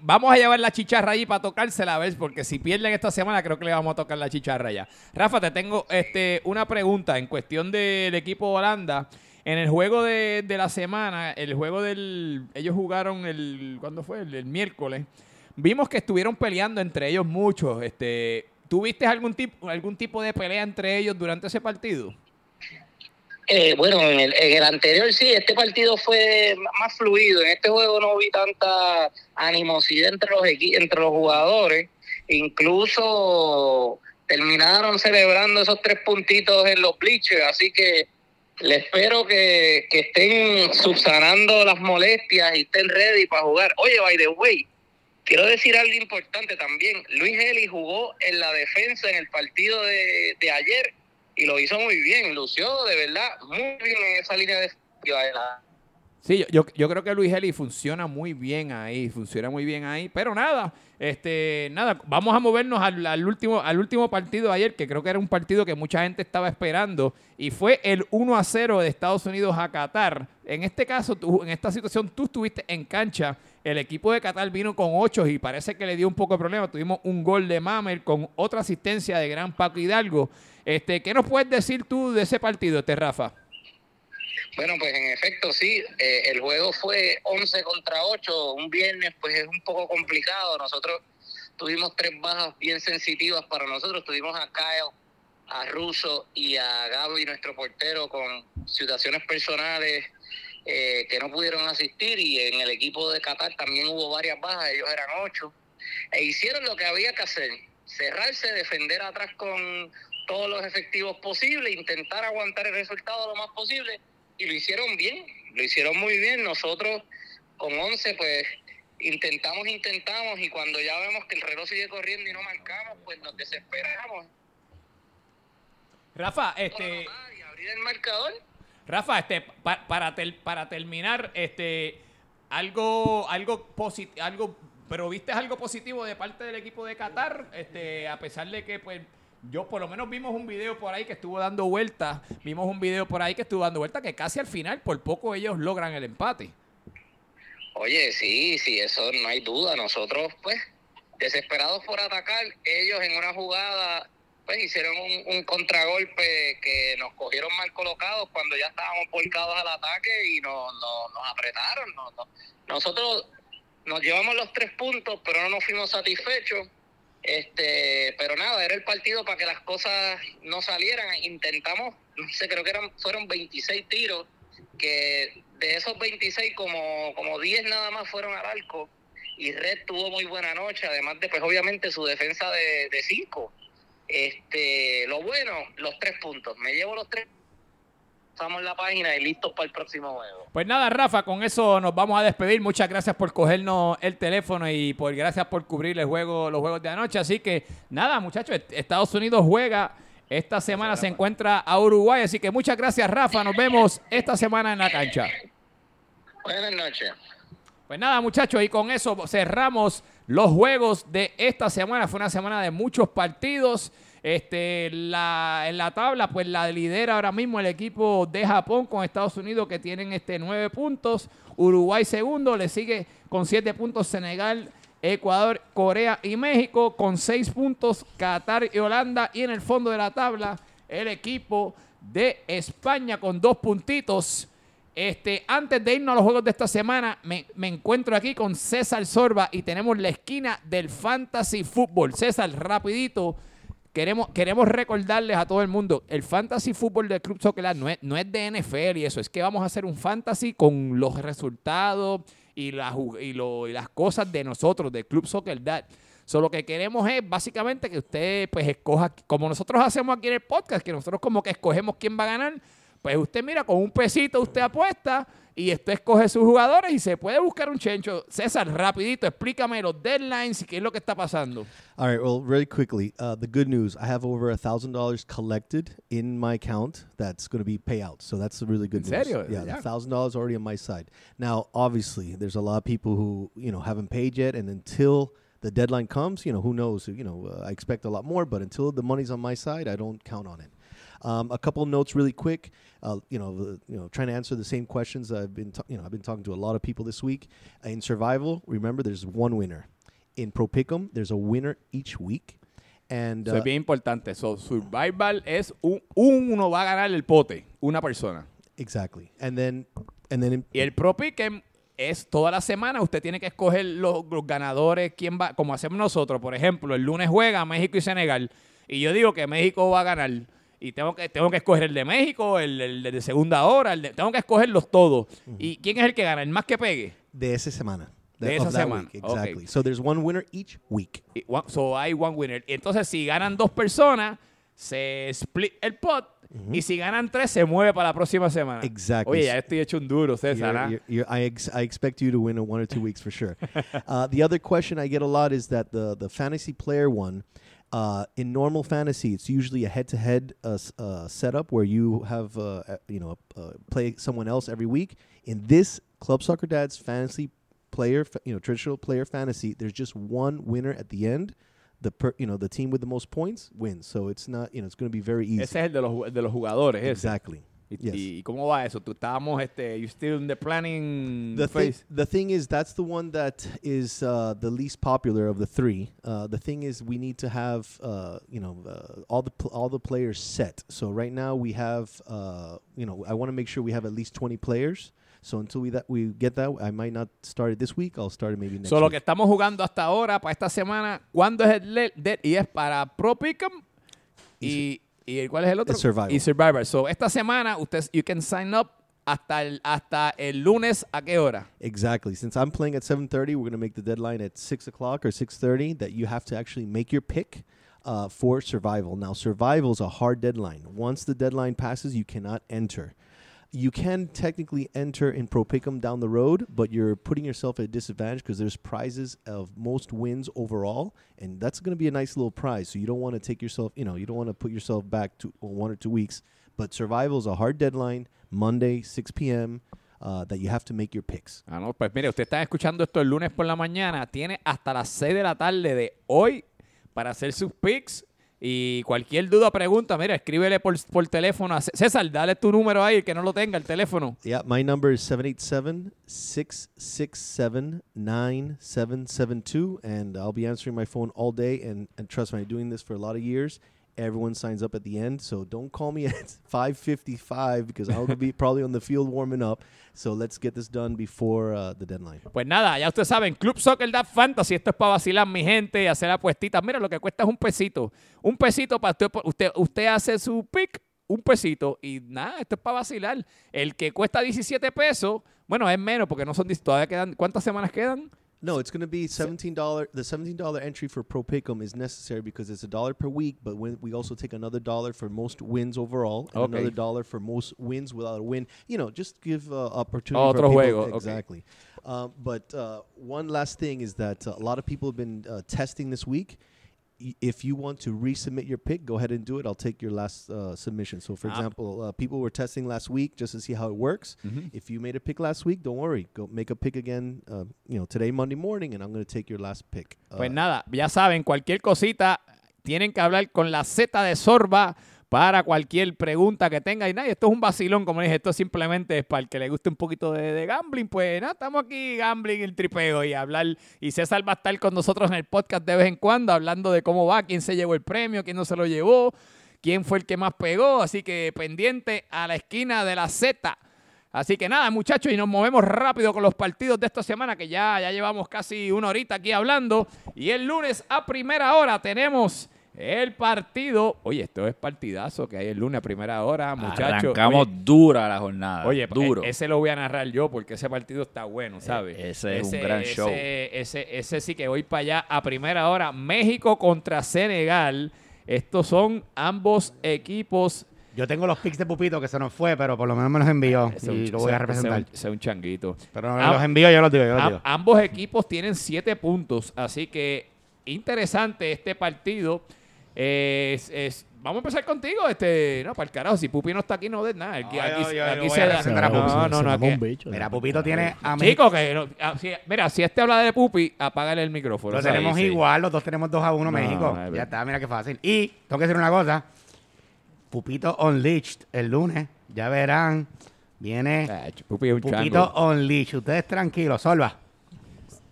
Vamos a llevar la chicharra ahí para tocársela, ¿ves? Porque si pierden esta semana, creo que le vamos a tocar la chicharra ya. Rafa, te tengo este, una pregunta en cuestión del equipo Holanda. En el juego de, la semana, el juego del... Ellos jugaron el... ¿Cuándo fue? El miércoles. Vimos que estuvieron peleando entre ellos muchos. Este, ¿Tuviste algún tipo, algún tipo de pelea entre ellos durante ese partido? Eh, bueno, en el, anterior sí, este partido fue más fluido. En este juego no vi tanta animosidad entre los entre los jugadores. Incluso terminaron celebrando esos tres puntitos en los bleachers, así que le espero que, que estén subsanando las molestias y estén ready para jugar. Oye, by the way, quiero decir algo importante también. Luis Eli jugó en la defensa en el partido de, de ayer y lo hizo muy bien, lució de verdad muy bien en esa línea defensiva de la Sí, yo, yo, creo que Luis Eli funciona muy bien ahí, funciona muy bien ahí. Pero nada, este, nada, vamos a movernos al, al último, al último partido de ayer, que creo que era un partido que mucha gente estaba esperando, y fue el 1 a 0 de Estados Unidos a Qatar. En este caso, tú, en esta situación, tú estuviste en cancha. El equipo de Qatar vino con 8 y parece que le dio un poco de problema. Tuvimos un gol de Mamer con otra asistencia de gran Paco Hidalgo. Este, ¿Qué nos puedes decir tú de ese partido, este Rafa? Bueno, pues en efecto sí, eh, el juego fue 11 contra 8, un viernes pues es un poco complicado, nosotros tuvimos tres bajas bien sensitivas para nosotros, tuvimos a Kyle, a Russo y a Gaby, nuestro portero, con situaciones personales eh, que no pudieron asistir y en el equipo de Qatar también hubo varias bajas, ellos eran ocho, e hicieron lo que había que hacer, cerrarse, defender atrás con todos los efectivos posibles, intentar aguantar el resultado lo más posible y lo hicieron bien, lo hicieron muy bien. Nosotros con 11 pues intentamos, intentamos y cuando ya vemos que el reloj sigue corriendo y no marcamos, pues nos desesperamos. Rafa, este... Y abrir el marcador. Rafa, este, pa- para, tel- para terminar, este, algo, algo positivo, algo, pero viste algo positivo de parte del equipo de Qatar, este, a pesar de que, pues, yo por lo menos vimos un video por ahí que estuvo dando vueltas, vimos un video por ahí que estuvo dando vueltas que casi al final, por poco ellos logran el empate. Oye, sí, sí, eso no hay duda. Nosotros, pues, desesperados por atacar, ellos en una jugada, pues, hicieron un, contragolpe que nos cogieron mal colocados cuando ya estábamos volcados al ataque y nos, nos, nos apretaron. Nos- nosotros nos llevamos los tres puntos, pero no nos fuimos satisfechos. Este, pero nada, era el partido para que las cosas no salieran. Intentamos, no sé, creo que eran, fueron 26 tiros, que de esos 26 como, como 10 nada más fueron al arco. Y Red tuvo muy buena noche, además de pues obviamente su defensa de 5. Este, lo bueno, los tres puntos. Me llevo los tres. Estamos en la página y listos para el próximo juego. Pues nada, Rafa, con eso nos vamos a despedir. Muchas gracias por cogernos el teléfono y por gracias por cubrir el juego, los juegos de anoche. Así que nada, muchachos, est- Estados Unidos juega. Esta semana se encuentra a Uruguay. Así que muchas gracias, Rafa. Nos vemos esta semana en la cancha. Buenas noches. Pues nada, muchachos, y con eso cerramos los juegos de esta semana. Fue una semana de muchos partidos. Este, en la tabla, pues la lidera ahora mismo el equipo de Japón con Estados Unidos que tienen este nueve puntos. Uruguay segundo, le sigue con siete puntos Senegal, Ecuador, Corea y México con seis puntos Qatar y Holanda. Y en el fondo de la tabla, el equipo de España con dos puntitos. Este, antes de irnos a los juegos de esta semana, me, me encuentro aquí con César Sorba y tenemos la esquina del Fantasy Football. César, rapidito, queremos, queremos recordarles a todo el mundo, el Fantasy Football del Club Soccer no es, no es de NFL y eso, es que vamos a hacer un Fantasy con los resultados y, la y, lo- y las cosas de nosotros, del Club Soccer Dad. So, lo que queremos es básicamente que usted pues escoja, como nosotros hacemos aquí en el podcast, que nosotros como que escogemos quién va a ganar, pues usted mira, con un pesito usted apuesta y usted escoge sus jugadores y se puede buscar un chencho. César, rapidito, explícame los deadlines y qué es lo que está pasando. All right. Well, very quickly, uh, the good news: I have over a thousand dollars collected in my account. That's going to be payout. So that's the really good ¿En news. serio? Yeah, Yeah. the thousand dollars already on my side. Now, obviously, there's a lot of people who you know haven't paid yet, and until the deadline comes, you know, who knows? You know, uh, I expect a lot more, but until the money's on my side, I don't count on it. Um, a couple of notes, really quick. Uh, you know, the, you know, trying to answer the same questions I've been, ta- you know, I've been talking to a lot of people this week. in survival, remember, there's one winner. In Pro Pick'em, there's a winner each week. And Eso uh, es bien importante. So, survival es un, uno va a ganar el pote, una persona. Exactly. And then, and then in- Y el Pro Pick'em es toda la semana. Usted tiene que escoger los, los ganadores, quién va, como hacemos nosotros. Por ejemplo, el lunes juega México y Senegal. Y yo digo que México va a ganar. Y tengo que, tengo que escoger el de México, el, el de segunda hora, el de- tengo que escogerlos todos. ¿Y quién es el que gana? ¿El más que pegue? de esa semana. De esa semana. week, Okay. Exactly. So there's one winner each week. One- so hay one winner. Entonces, si ganan dos personas, se split el pot. Y si ganan tres, se mueve para la próxima semana. Exactly. Oye, ya estoy hecho un duro, César. You're- ¿ah? you're- you're- I, ex- I expect you to win in one or two weeks for sure. [laughs] uh, the other question I get a lot is that the the fantasy player one. Uh, in normal fantasy, it's usually a head-to-head uh, uh, setup where you have uh, you know uh, play someone else every week. In this Club Soccer Dad's fantasy player, you know traditional player fantasy, there's just one winner at the end. The per, you know the team with the most points wins. So it's not you know it's going to be very easy. Ese es el de los, de los jugadores. ese. ¿Y, Yes. y cómo va eso? Tú estábamos, este, you still in the planning the thing, phase? the thing is that's the one that is uh, the least popular of the three. Uh, the thing is we need to have uh, you know uh, all the all the players set. So right now we have uh, you know I want to make sure we have at least twenty players. So until we that we get that, I might not start it this week. I'll start it maybe next So, lo week. que estamos jugando hasta ahora, para esta semana, ¿cuándo es el le- de- Y es para Pro Pick'em y, y ¿cuál es el otro? Survivor. Y Survivor. So, esta semana, usted, you can sign up hasta el, hasta el lunes, ¿a qué hora? Exactly. Since I'm playing at 7:30, we're gonna make the deadline at six o'clock or 6:30. That you have to actually make your pick uh, for survival. Now, survival is a hard deadline. Once the deadline passes, you cannot enter. You can technically enter in Pro Pick'em down the road, but you're putting yourself at a disadvantage because there's prizes of most wins overall, and that's going to be a nice little prize. So you don't want to take yourself, you know, you don't want to put yourself back to one or two weeks. But survival is a hard deadline, Monday, 6 p.m. Uh, that you have to make your picks. Ah, no, pues mire, usted está escuchando esto el lunes por la mañana, tiene hasta las 6 de la tarde de hoy para hacer sus picks. Y cualquier duda, pregunta, mira, escríbele por, por teléfono. a César, dale tu número ahí, que no lo tenga, el teléfono. Yeah, my number is 787-667-9772 and I'll be answering my phone all day and, and trust me, I'm doing this for a lot of years. Everyone signs up at the end, so don't call me [laughs] at 5:55 because I'll be [laughs] probably on the field warming up. So let's get this done before uh, the deadline. Pues nada, ya ustedes saben, Club Soccer Dad Fantasy, esto es para vacilar mi gente y hacer apuestitas. Mira, lo que cuesta es un pesito. Un pesito para usted, usted, usted hace su pick, un pesito. Y nada, esto es para vacilar. El que cuesta 17 pesos, bueno, es menos porque no son, todavía quedan, ¿cuántas semanas quedan? No, it's going to be seventeen dollar. The seventeen dollar entry for Pro Pick'em is necessary because it's a dollar per week. But when we also take another dollar for most wins overall, and Okay. another dollar for most wins without a win. You know, just give uh, opportunity. Otro for people. juego, okay. exactly. Um, but uh, one last thing is that uh, a lot of people have been uh, testing this week. If you want to resubmit your pick, go ahead and do it. I'll take your last uh, submission. So, for Ah. example, uh, people were testing last week just to see how it works. If you made a pick last week, don't worry. Go make a pick again. Uh, you know, today Monday morning, and I'm going to take your last pick. Pues Uh, nada, ya saben, cualquier cosita, tienen que hablar con la Z de Sorba para cualquier pregunta que tenga. Y nada, esto es un vacilón, como dije, esto simplemente es para el que le guste un poquito de, gambling. Pues nada, estamos aquí, gambling, el tripeo y hablar. Y César va a estar con nosotros en el podcast de vez en cuando, hablando de cómo va, quién se llevó el premio, quién no se lo llevó, quién fue el que más pegó. Así que pendiente a la esquina de la Z. Así que nada, muchachos, y nos movemos rápido con los partidos de esta semana, que ya, ya llevamos casi una horita aquí hablando. Y el lunes a primera hora tenemos el partido. Oye, esto es partidazo que hay el lunes a primera hora, muchachos. Arrancamos Oye, dura la jornada. Oye, duro. e- ese lo voy a narrar yo porque ese partido está bueno, ¿sabes? E- ese es un gran ese- show. Ese, ese sí que voy para allá a primera hora. México contra Senegal. Estos son ambos equipos Yo tengo los pics de Pupito que se nos fue, pero por lo menos me los envió Ese es y un- lo voy a ese- ese es representar. un- ese es un changuito. Pero Ah, los envío, yo los digo, yo los Am- digo. ambos equipos tienen siete puntos, así que interesante este partido. Es- es- vamos a empezar contigo, este, no, para el carajo, si Pupi no está aquí, no de nada. Aquí, Ay, aquí- aquí se da. No, no, no, Se aquí- mamó un bicho. Mira, Pupito tiene a México. Chico, que no- si- mira, si este habla de Pupi, apágale el micrófono. Lo ¿sabes? tenemos Sí. igual, los dos tenemos 2 a 1 No, México. ya está, mira qué fácil. Y tengo que decir una cosa. Pupito Unleashed el lunes, ya verán. Viene Ah, Pupi es un Pupito chango. Unleashed. Ustedes tranquilos, Solva.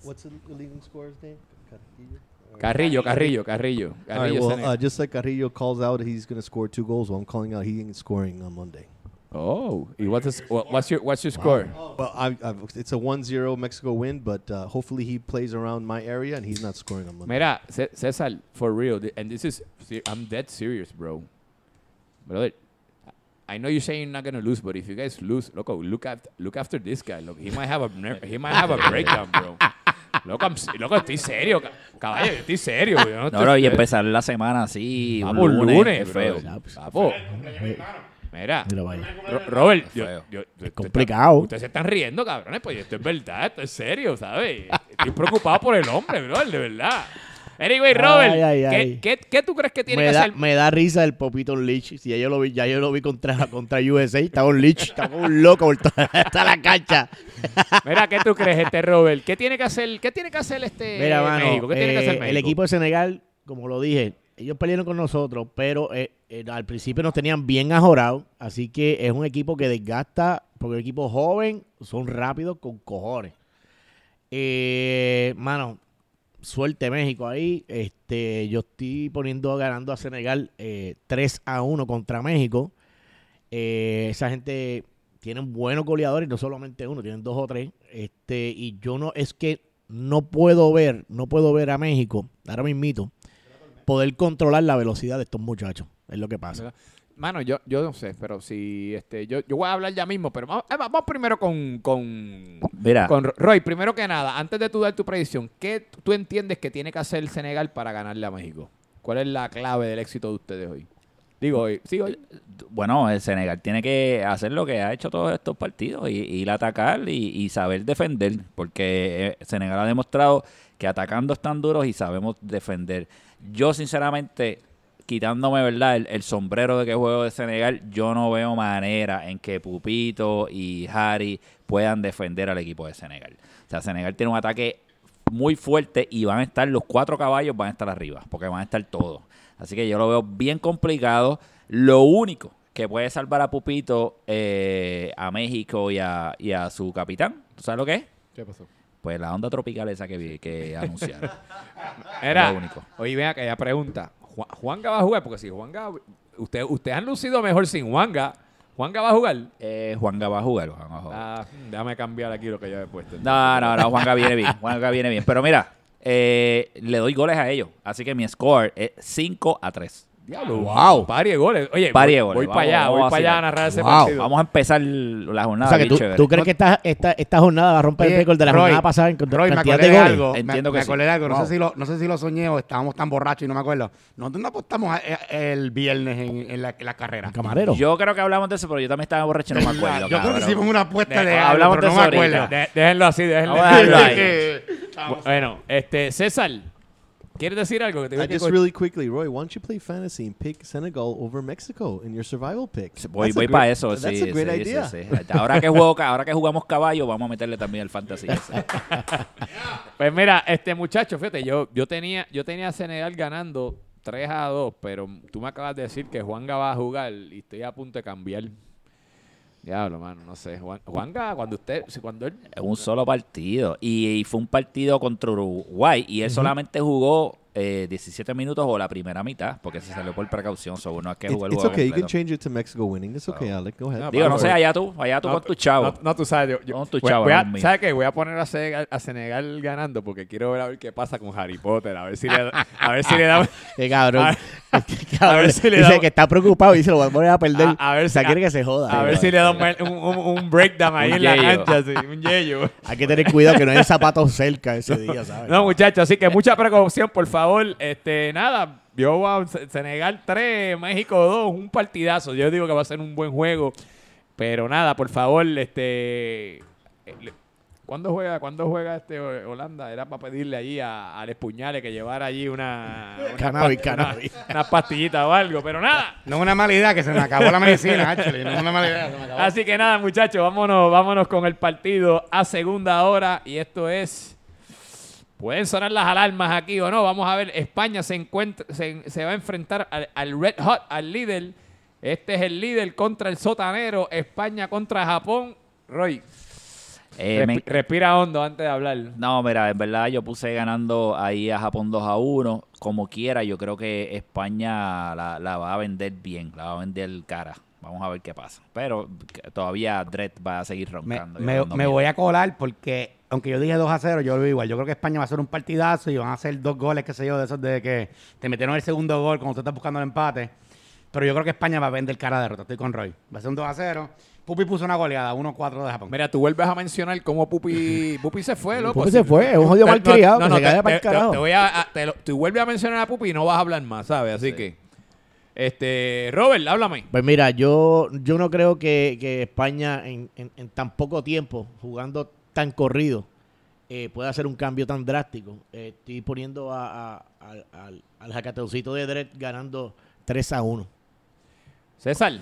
what's the, the leading scorer's name? Carrillo, Carrillo. Carrillo, Carrillo. All right, well, uh, just like Carrillo calls out, he's going to score two goals. Well, I'm calling out he ain't scoring on Monday. Oh, what's, what- what's your what's your score? Well, I, it's a 1-0 Mexico win, but uh, hopefully he plays around my area and he's not scoring on Monday. Mira, César, for real, and this is I'm dead serious, bro. Brother, I know you're saying you're not gonna lose, but if you guys lose, loco, look after look after this guy. Look, he might have a he might have a breakdown, bro. [laughs] Loco, loco, estoy serio, ca- caballo, estoy serio. yo no No, estoy- no, y empezar la semana así, un Vamos, lunes, lunes, qué feo. Papo, mira, Robert, yo, yo- esto complicado. ustedes se están riendo, cabrones, pues esto es verdad, esto es serio, ¿sabes? Estoy preocupado por el hombre, bro, de verdad. Anyway, Robert, Ay, ay, ¿qué, ay. qué, qué tú crees que tiene Me que da, hacer? me da risa el Popito Lich. Si ya yo lo vi, ya yo lo vi contra, contra USA. Estaba un Lich, estaba un loco por toda [laughs] hasta la cancha. Mira, ¿qué tú crees, este Robert? ¿Qué tiene que hacer, qué tiene que hacer este Mira, mano, México? ¿Qué tiene que hacer eh, México? el equipo de Senegal, como lo dije, ellos pelearon con nosotros, pero eh, eh, al principio nos tenían bien ajorados, así que es un equipo que desgasta, porque el equipo joven son rápidos con cojones. Eh, mano, suerte México ahí. Este, yo estoy poniendo ganando a Senegal eh, 3 a 1 contra México. Eh, esa gente tienen buenos goleadores, no solamente uno, tienen dos o tres. Este, y yo no, es que no puedo ver, no puedo ver a México, ahora mismito, poder controlar la velocidad de estos muchachos. Es lo que pasa. Mano, yo, yo no sé, pero si este, yo, yo voy a hablar ya mismo, pero vamos, eh, vamos primero con, con, Mira, con Ro- Roy. Primero que nada, antes de tú dar tu predicción, ¿qué tú entiendes que tiene que hacer el Senegal para ganarle a México? ¿Cuál es la clave del éxito de ustedes hoy? Digo, hoy, sí, hoy. bueno, el Senegal tiene que hacer lo que ha hecho todos estos partidos, y, ir a atacar y, y saber defender, porque eh, Senegal ha demostrado que atacando están duros y sabemos defender. Yo, sinceramente, quitándome verdad el, el sombrero de que juego de Senegal, yo no veo manera en que Pupito y Harry puedan defender al equipo de Senegal. O sea, Senegal tiene un ataque muy fuerte y van a estar los cuatro caballos, van a estar arriba, porque van a estar todos. Así que yo lo veo bien complicado. Lo único que puede salvar a Pupito, eh, a México y a, y a su capitán, ¿tú sabes lo que es? ¿Qué pasó? Pues la onda tropical esa que, vi- que anunciaron. [laughs] Era, Lo único. oye, ven acá, ya pregunta. Ju- ¿Juanga va a jugar? Porque si Juanga... Usted, ustedes han lucido mejor sin Juanga. ¿Juanga va a jugar? Eh, Juanga va a jugar. Juan va a jugar. Ah, déjame cambiar aquí lo que yo he puesto. No, no, no, Juanga viene bien. Juanga viene bien. Pero mira, eh, le doy goles a ellos. Así que mi score es 5 a 3. Diablo, Wow. Pari de goles. Oye, Pari de voy, goles. voy para allá, voy para allá a narrar ese Wow. partido. Vamos a empezar la O jornada sea, que tú, chévere. ¿tú crees que esta, esta, esta jornada va a romper el Oye, récord de la Roy, jornada pasada en Roy, me cantidad acordé de de goles? algo. Entiendo me, que me sí. acordé de algo. No, Wow. sé si lo, no sé si lo soñé o estábamos tan borrachos y no me acuerdo. Nosotros no apostamos el viernes en, en la, en la carrera. El camarero. Yo creo que hablamos de eso, pero yo también estaba borracho y no me [laughs] acuerdo. Yo creo que hicimos una apuesta De- de, algo, hablamos pero de no me acuerdo. Déjenlo así, déjenlo Vamos a dejarlo ahí. [laughs] Bueno, este, César, ¿quieres decir algo? Que just really quickly, Roy, why don't you play fantasy and pick Senegal over Mexico in your survival pick? Voy, voy great- para eso, That's sí, a great sí, idea. sí, sí. Ahora que juego, ahora que jugamos caballo, vamos a meterle también el fantasy. [laughs] Pues mira, este muchacho, fíjate, yo, yo tenía, yo tenía a Senegal ganando 3 a 2, pero tú me acabas de decir que Juanga va a jugar y estoy a punto de cambiar. Diablo, mano, no sé. Juan- Juanga, cuando usted, cuando él, Es un solo partido. Y, y fue un partido contra Uruguay. Y él solamente jugó eh, 17 minutos o la primera mitad, porque se salió por precaución. So, no es que It's, jugó el it's juego okay. You can completo. change it to Mexico winning. It's okay, Alec. Go ahead. No, Digo, no sé, allá tú, allá tú No, con tu chavo. No, no, tú sabes, yo, yo- Con tu voy- chavo, voy a- no mío. ¿sabes qué? Voy a poner a Senegal, a Senegal ganando porque quiero ver a ver qué pasa con Harry Potter, a ver si le, da- a ver si le da, [laughs] [laughs] Qué cabrón. A ver [laughs] si le dice damos- que está preocupado y dice lo va a poner a perder. A- a ver o sea, si- quiere que se joda. a ver si le da un, un, un- breakdown ahí Un en la cancha, sí, un yello. Hay que tener cuidado que no hay zapatos cerca ese día, ¿sabes? No, muchachos, así que mucha precaución, por favor. Este, nada, yo voy a Se- Senegal 3, México 2, un partidazo. Yo digo que va a ser un buen juego. Pero nada, por favor, este eh, ¿Cuándo juega, ¿Cuándo juega este Holanda? Era para pedirle allí a, al Espuñale que llevara allí una, una, Cannabis, past- cannabis. una- una pastillita o algo, pero nada. No es una mala idea, que se me acabó la medicina, actually. No es una mala idea, se me acabó. Así que nada, muchachos, vámonos, vámonos con el partido a segunda hora. Y esto es. Pueden sonar las alarmas aquí o no. Vamos a ver. España se encuentra, se, se va a enfrentar al, al Red Hot, al líder. Este es el líder contra el sotanero. España contra Japón. Roy, Eh, me- respi- respira hondo antes de hablar. No, mira, en verdad yo puse ganando ahí a Japón 2 a 1. Como quiera, yo creo que España la, la va a vender bien, la va a vender cara. Vamos a ver qué pasa. Pero todavía Dredd va a seguir Me, roncando. me- me miedo. voy a colar porque, aunque yo dije 2 a 0, yo lo veo igual. Yo creo que España va a hacer un partidazo y van a hacer dos goles, qué sé yo, de esos de que te metieron el segundo gol cuando tú estás buscando el empate. Pero yo creo que España va a vender cara de derrota. Estoy con Roy. Va a ser un 2 a 0. Pupi puso una goleada, 1-4 de Japón. Mira, tú vuelves a mencionar cómo Pupi, Pupi se fue, loco. Pupi se fue, es un jodido Te- malcriado, No, que no, se te, cae pa'l te- te- carajo. te voy a, a- te lo- tú vuelves a mencionar a Pupi y no vas a hablar más, ¿sabes? Así que, este, Robert, háblame. Pues mira, yo, yo no creo que, que España en, en- en tan poco tiempo, jugando tan corrido, eh, pueda hacer un cambio tan drástico. Eh, estoy poniendo a, a- al- al, al jacateucito de Dredd ganando 3 a 1. César.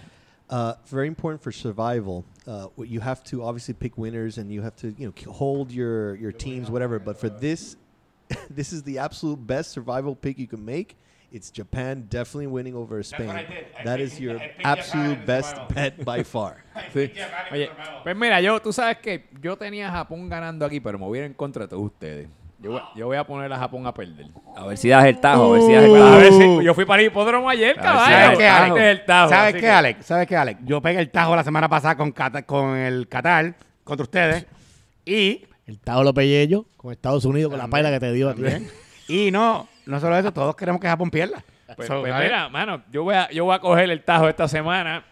Uh, very important for survival. Uh, you have to obviously pick winners, and you have to you know hold your your teams, whatever. But for this, [laughs] this is the absolute best survival pick you can make. It's Japan definitely winning over Spain. what I did. I That is your absolute best bet by far. [laughs] Sí. Oye, pues mira, yo, tú sabes que yo tenía a Japón ganando aquí, pero me voy a ir en contra de todos ustedes. Yo voy, yo voy a poner a Japón a perder. A ver si das el tajo, a ver si das el A tajo. ver si yo fui para el hipódromo ayer, caballo. ¿Sabes qué, tajo. Alex? El tajo, ¿Sabes qué, que- Alex? ¿Sabes qué, Alex? Yo pegué el tajo la semana pasada con, Cata- con el Qatar, contra ustedes, y El Tao López Yello con Estados Unidos, con la paila que te dio a ti. Y no, no solo eso, todos queremos que Japón pierda. Pues, So, pues mira, mano, yo voy, a, yo voy a coger el tajo esta semana.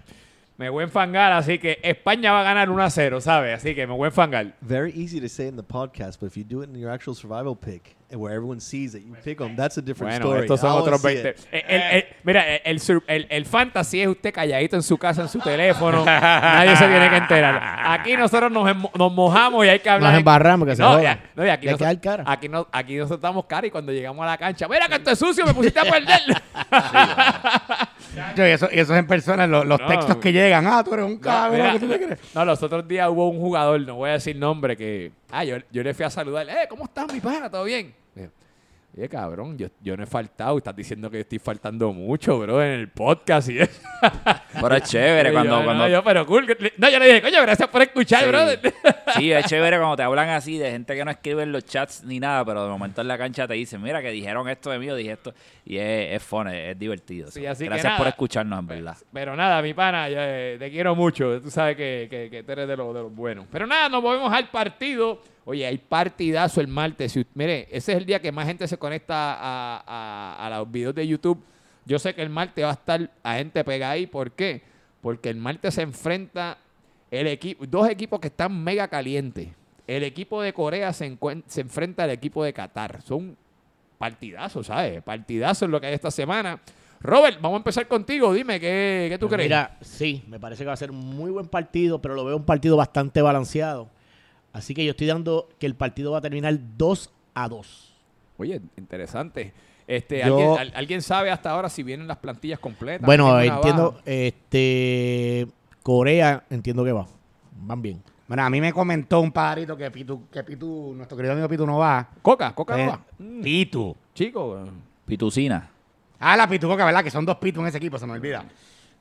Me voy a enfangar, así que España va a ganar 1 a 0, ¿sabes? Así que me voy a enfangar. Very easy to say in the podcast, but if you do it in your actual survival pick, where everyone sees that you pick them, that's a different Bueno, story. estos son otros see 20. it. El- el- el- mira, el, el, fantasy es usted calladito en su casa, en su teléfono. [laughs] Nadie se tiene que enterar. Aquí nosotros nos, em- nos mojamos y hay que hablar. Nos embarramos, que se no, joda. ya- no, y aquí, dar cara. aquí, no- aquí nosotros estamos cara y cuando llegamos a la cancha, mira que esto es sucio, me pusiste a perder. [laughs] Yo, y eso, y eso es en persona, los, los No. textos que llegan. Ah, tú eres un No, cabrón, mira, ¿qué tú te crees? no, los otros días hubo un jugador, no voy a decir nombre, que. Ah, yo, yo le fui a saludar. Eh, ¿cómo estás, mi pana? ¿Todo bien? Oye, cabrón, yo, yo no he faltado. Estás diciendo que estoy faltando mucho, bro, en el podcast y eso. Pero es chévere [laughs] cuando... yo, cuando No, yo, pero cool. No, yo le dije, coño, gracias por escuchar, Sí. brother. Sí, es chévere cuando te hablan así de gente que no escribe en los chats ni nada, pero de momento en la cancha te dicen, mira, que dijeron esto de mí o dije esto. Y es, es fun, es, es divertido. Sí, así que Gracias por escucharnos, en verdad. Pero nada, mi pana, yo, eh, te quiero mucho. Tú sabes que, que, que tú eres de los, de los buenos. Pero nada, nos movemos al partido. Oye, hay partidazo el martes. Si, mire, ese es el día que más gente se conecta a, a- a los videos de YouTube. Yo sé que el martes va a estar a gente pegada ahí. ¿Por qué? Porque el martes se enfrenta el equipo, dos equipos que están mega calientes. El equipo de Corea se, se enfrenta al equipo de Qatar. Son partidazos, ¿sabes? Partidazos es lo que hay esta semana. Robert, vamos a empezar contigo. Dime, ¿qué, qué tú Pues crees? Mira, sí, me parece que va a ser un muy buen partido, pero lo veo un partido bastante balanceado. Así que yo estoy dando que el partido va a terminar 2 a 2. Oye, interesante. Este, Yo- ¿alguien, al- ¿Alguien sabe hasta ahora si vienen las plantillas completas? Bueno, ¿Alguien una entiendo, baja? este Corea entiendo que va. Van bien. Bueno, a mí me comentó un pajarito que Pitu, que Pitu, nuestro querido amigo Pitu no va. Coca, Coca no Eh, va. Pitu. Chico, Pitucina. Ah, la Pitucoca, ¿verdad? Que son dos Pitu en ese equipo, se me olvida.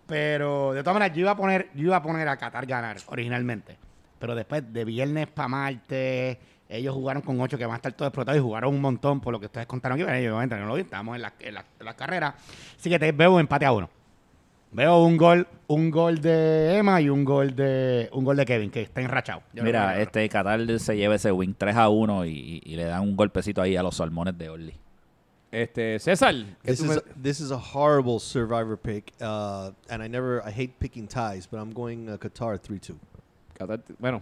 Pero de todas maneras, yo iba a poner, yo iba a poner a Qatar ganar originalmente. Pero después, de viernes para martes, ellos jugaron con ocho que van a estar todos explotados y jugaron un montón por lo que ustedes contaron aquí. Bueno, ellos no lo vi, estábamos en la, en la, en la carrera. Así que te veo un empate a uno. Veo un gol, un gol de Emma y un gol de un gol de Kevin, que está enrachado. Yo Mira, este Qatar se lleva ese win 3 a 1 y, y le dan un golpecito ahí a los salmones de Orly. este, César. ¿qué This is a, this is a horrible survivor pick, uh, and I never I hate picking ties, but I'm going uh, Qatar three two. Qatar- bueno,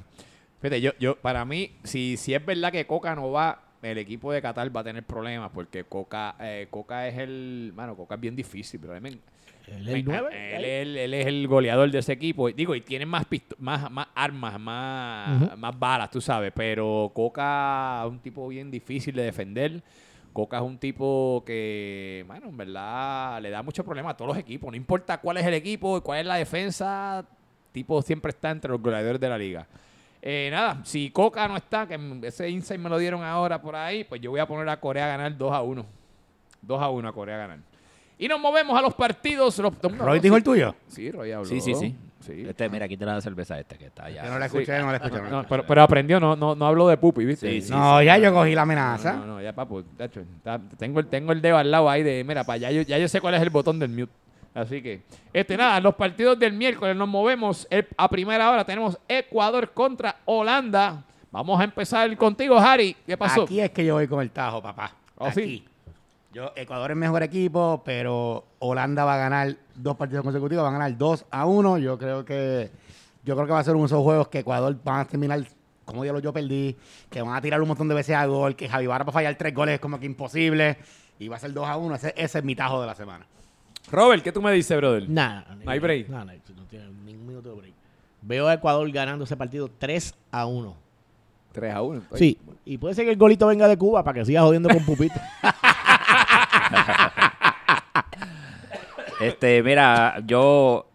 fíjate, yo, yo, para mí, si, si es verdad que Coca no va, el equipo de Qatar va a tener problemas porque Coca, eh, Coca es el, bueno, Coca es bien difícil, pero a mí me- Él es el 9. Él, él- él es el goleador de ese equipo. Digo, y tiene más, más, más armas, más, más balas, tú sabes. Pero Coca es un tipo bien difícil de defender. Coca es un tipo que, bueno, en verdad le da mucho problema a todos los equipos. No importa cuál es el equipo y cuál es la defensa, tipo siempre está entre los goleadores de la liga. Eh, nada, si Coca no está, que ese insight me lo dieron ahora por ahí, pues yo voy a poner a Corea a ganar 2 a 1. 2 a 1 a Corea a ganar. Y nos movemos a los partidos. Los, ¿Roy dijo el tuyo? Sí, Roy habló. Sí, sí, sí. Sí. Este, mira, aquí te la cerveza este que está allá. Yo no la escuché, no la escuché. no pero, pero aprendió, no, no, no habló de Pupi, ¿viste? Sí, sí, No, ya yo cogí la amenaza. No, no, no, ya papu, tacho, está- tengo, el, tengo el dedo al lado ahí de, mira, para allá yo, ya yo sé cuál es el botón del mute. Así que, este nada, los partidos del miércoles nos movemos. eh, A primera hora tenemos Ecuador contra Holanda. Vamos a empezar contigo, Harry. ¿Qué pasó? Aquí es que yo voy con el tajo, papá. ¿Oh, sí? Aquí. Yo, Ecuador es mejor equipo, pero Holanda va a ganar dos partidos consecutivos, va a ganar 2 a 1. Yo creo que yo creo que va a ser uno de esos juegos que Ecuador van a terminar como diablos yo perdí, que van a tirar un montón de veces a gol, que Javi Vara para fallar tres goles es como que imposible y va a ser 2 a 1. Ese, ese es mi tajo de la semana. Robert, ¿qué tú me dices, brother? Nada. No hay break. No, no, no tiene ningún minuto de break. Veo a Ecuador ganando ese partido 3 a 1. 3 a 1. Sí, y puede ser que el golito venga de Cuba para que siga jodiendo con Pupito. [laughs] Este, mira, yo,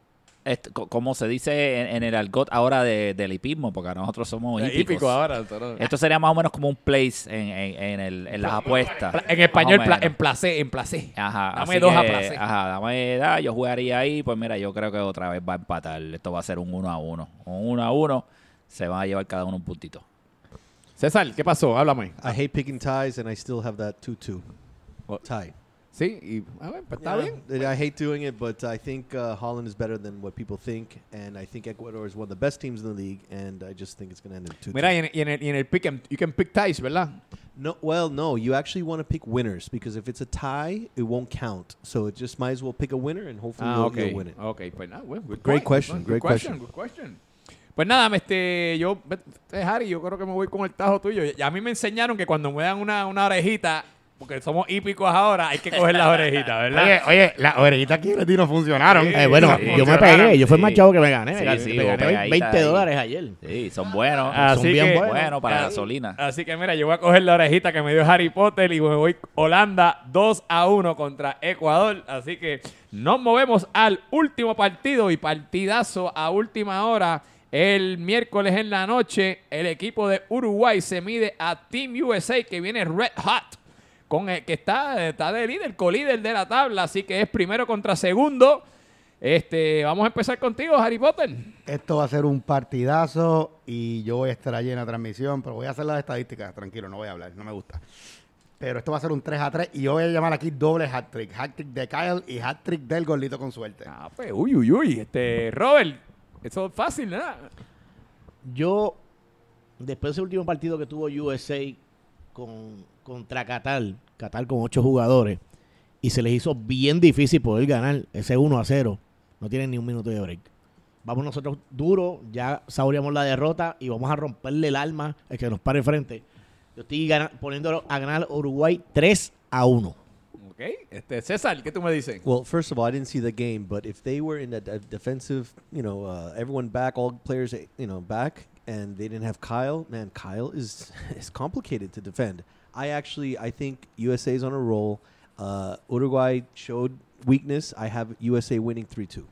como se dice en, en el argot ahora de- del hipismo, porque nosotros somos hípicos. Hípico ahora. todo. Esto sería más o menos como un place en, en, en el- en las apuestas. En español, pla- en placé, en placé. Ajá, Dame así dos a que, placer. Ajá, dame da, yo jugaría ahí, pues mira, yo creo que otra vez va a empatar. Esto va a ser un 1 a 1. Un 1 a 1 se van a llevar cada uno un puntito. César, ¿qué pasó? Háblame. I hate picking ties, and I still have that 2-2 What? tie. Sí, y a ver, pues está bien. I hate doing it, but I think uh, Holland is better than what people think, and I think Ecuador is one of the best teams in the league, and I just think it's going to end in 2-2. Mira, y en, y en el, y en el pick, you can pick ties, ¿verdad? No, well, no. You actually want to pick winners because if it's a tie, it won't count. So it just might as well pick a winner and hopefully Ah, you'll, ok. you'll win it. Ok, pues nada, bueno, good Great point, question, good great question, good question. Pues nada, este, yo, eh, Harry, yo creo que me voy con el tajo tuyo. Y a a mí me enseñaron que cuando me dan una, una orejita, porque somos hípicos ahora, hay que coger las [laughs] orejitas, ¿verdad? Oye, oye, las orejitas aquí no funcionaron. Sí, Eh, bueno, sí, yo me pegué. Yo fui el más chavo que me gané. Me Sí, gané, me hubo gané pegadita 20 ahí. dólares ayer. Sí, son buenos. Así Son bien que, buenos. Bueno, para Ah, gasolina. Así que mira, yo voy a coger la orejita que me dio Harry Potter y me voy Holanda 2 a 1 contra Ecuador. Así que nos movemos al último partido y partidazo a última hora. El miércoles en la noche, el equipo de Uruguay se mide a Team USA que viene red hot. Con el que está, está de líder, colíder de la tabla, así que es primero contra segundo. Este, vamos a empezar contigo, Harry Potter. Esto va a ser un partidazo y yo voy a estar allí en la transmisión, pero voy a hacer las estadísticas, tranquilo, no voy a hablar, no me gusta. Pero esto va a ser un 3 a 3 y yo voy a llamar aquí doble hat-trick. Hat-trick de Kyle y hat-trick del gordito con suerte. Ah, pues, uy, uy, uy. Este, Robert, eso es fácil, ¿verdad? Yo, después de ese último partido que tuvo USA con, contra Qatar, Qatar con ocho jugadores, y se les hizo bien difícil poder ganar ese 1 a 0, no tienen ni un minuto de break. Vamos nosotros duro, ya saboreamos la derrota y vamos a romperle el alma el que nos pare frente. Yo estoy gana- poniéndolo a ganar Uruguay 3 a 1. Ok. Este, César, ¿qué tú me dices? Well, first of all, I didn't see the game, but if they were in a, a defensive, you know, uh, everyone back, all players, you know, back, and they didn't have Kyle, man, Kyle is [laughs] is complicated to defend. I actually, I think USA is on a roll. Uh, Uruguay showed weakness. I have USA winning three two.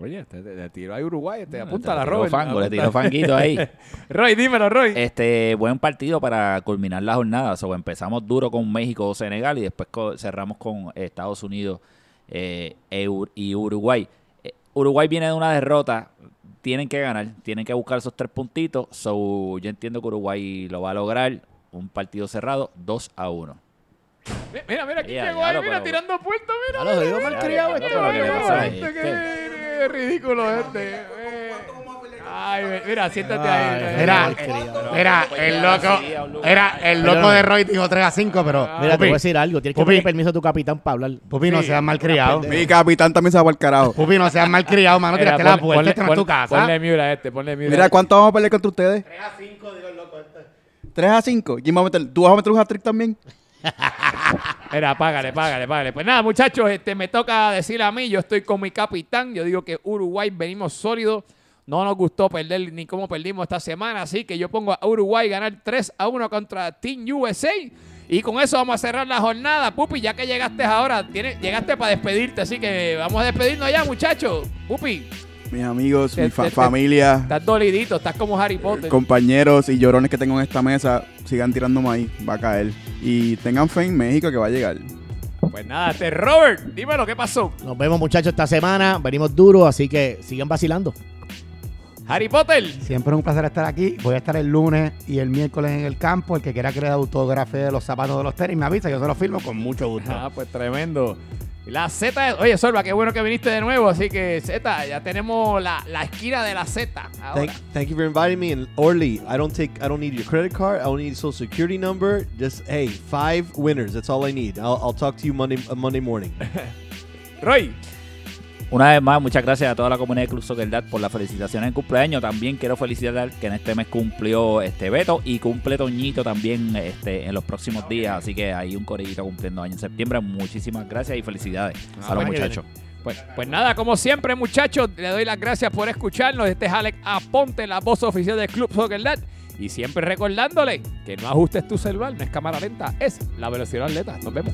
Oye, te, te, te tiró ahí Uruguay, te Bueno, apunta te la Robert. fango, le tiró fanguito ahí. [laughs] Roy, dímelo, Roy. Este, buen partido para culminar la jornada. So, empezamos duro con México o Senegal y después co- cerramos con Estados Unidos eh, Eur- y Uruguay. Eh, Uruguay viene de una derrota. Tienen que ganar, tienen que buscar esos tres puntitos. So, yo entiendo que Uruguay lo va a lograr. Un partido cerrado, 2 a 1. Mi- Mira, mira, aquí llegó ahí, mira, tirando puertas, mira. Lo digo mira, malcriado mira, este, mira, ¿qué le mira, pasa a este, este? ridículo este. eh. Ay, mira, siéntate ahí. Mira, mira, el loco, era el loco de Roy dijo 3 a 5, pero Mira, te voy a decir algo. Tienes que pedir permiso a tu capitán para hablar. Pupi, no seas malcriado. Mi capitán también se va el carajo. Pupi, no seas malcriado, mano, Mira, tiraste la ponle- puerta, ponle- esta no es tu casa. Ponle mute a este, ponle mute. a Mira, este. ¿cuánto vamos a pelear contra ustedes? 3 a 5, digo el loco este. 3 a 5. ¿Quién va a meter? ¿Tú vas a meter un hat-trick también? [laughs] Mira, págale, págale, págale. Pues nada, muchachos, este, me toca decir a mí, yo estoy con mi capitán. Yo digo que Uruguay venimos sólidos. No nos gustó perder ni cómo perdimos esta semana. Así que yo pongo a Uruguay ganar 3 a 1 contra Team USA. Y con eso vamos a cerrar la jornada. Pupi, ya que llegaste ahora, llegaste para despedirte. Así que vamos a despedirnos ya, muchachos. Pupi, Mis amigos, Te- mi fa- te- te- familia, estás dolidito, estás como Harry Potter. compañeros y llorones que tengo en esta mesa, sigan tirando maíz, va a caer. Y tengan fe en México que va a llegar. Pues nada, este Robert, dímelo, ¿qué pasó? Nos vemos, muchachos, esta semana. Venimos duros, así que sigan vacilando. Harry Potter. Siempre es un placer estar aquí. Voy a estar el lunes y el miércoles en el campo. El que quiera que le autógrafe los zapatos de los tenis me avisa, yo se los firmo con mucho gusto. Ah, pues tremendo. La Z, oye, Solva, qué bueno que viniste de nuevo. Así que, Z, ya tenemos la, la esquina de la Z. Thank, thank you for inviting me. And Orly, I don't take, I don't need your credit card. I don't need social security number. Just hey, five winners. That's all I need. I'll, I'll talk to you Monday, uh, Monday morning. [laughs] Roy, Una vez más, muchas gracias a toda la comunidad de Club Soccer Dad por las felicitaciones en cumpleaños. También quiero felicitar que en este mes cumplió este Beto y cumple Toñito también este, en los próximos días. Así que hay un corillito cumpliendo año en septiembre. Muchísimas gracias y felicidades a los bueno, muchachos. Pues, pues nada, como siempre, muchachos, le doy las gracias por escucharnos. Este es Alex Aponte, la voz oficial del Club Soccer Dad. Y siempre recordándole que no ajustes tu celular, no es cámara lenta, es la velocidad atleta. Nos vemos.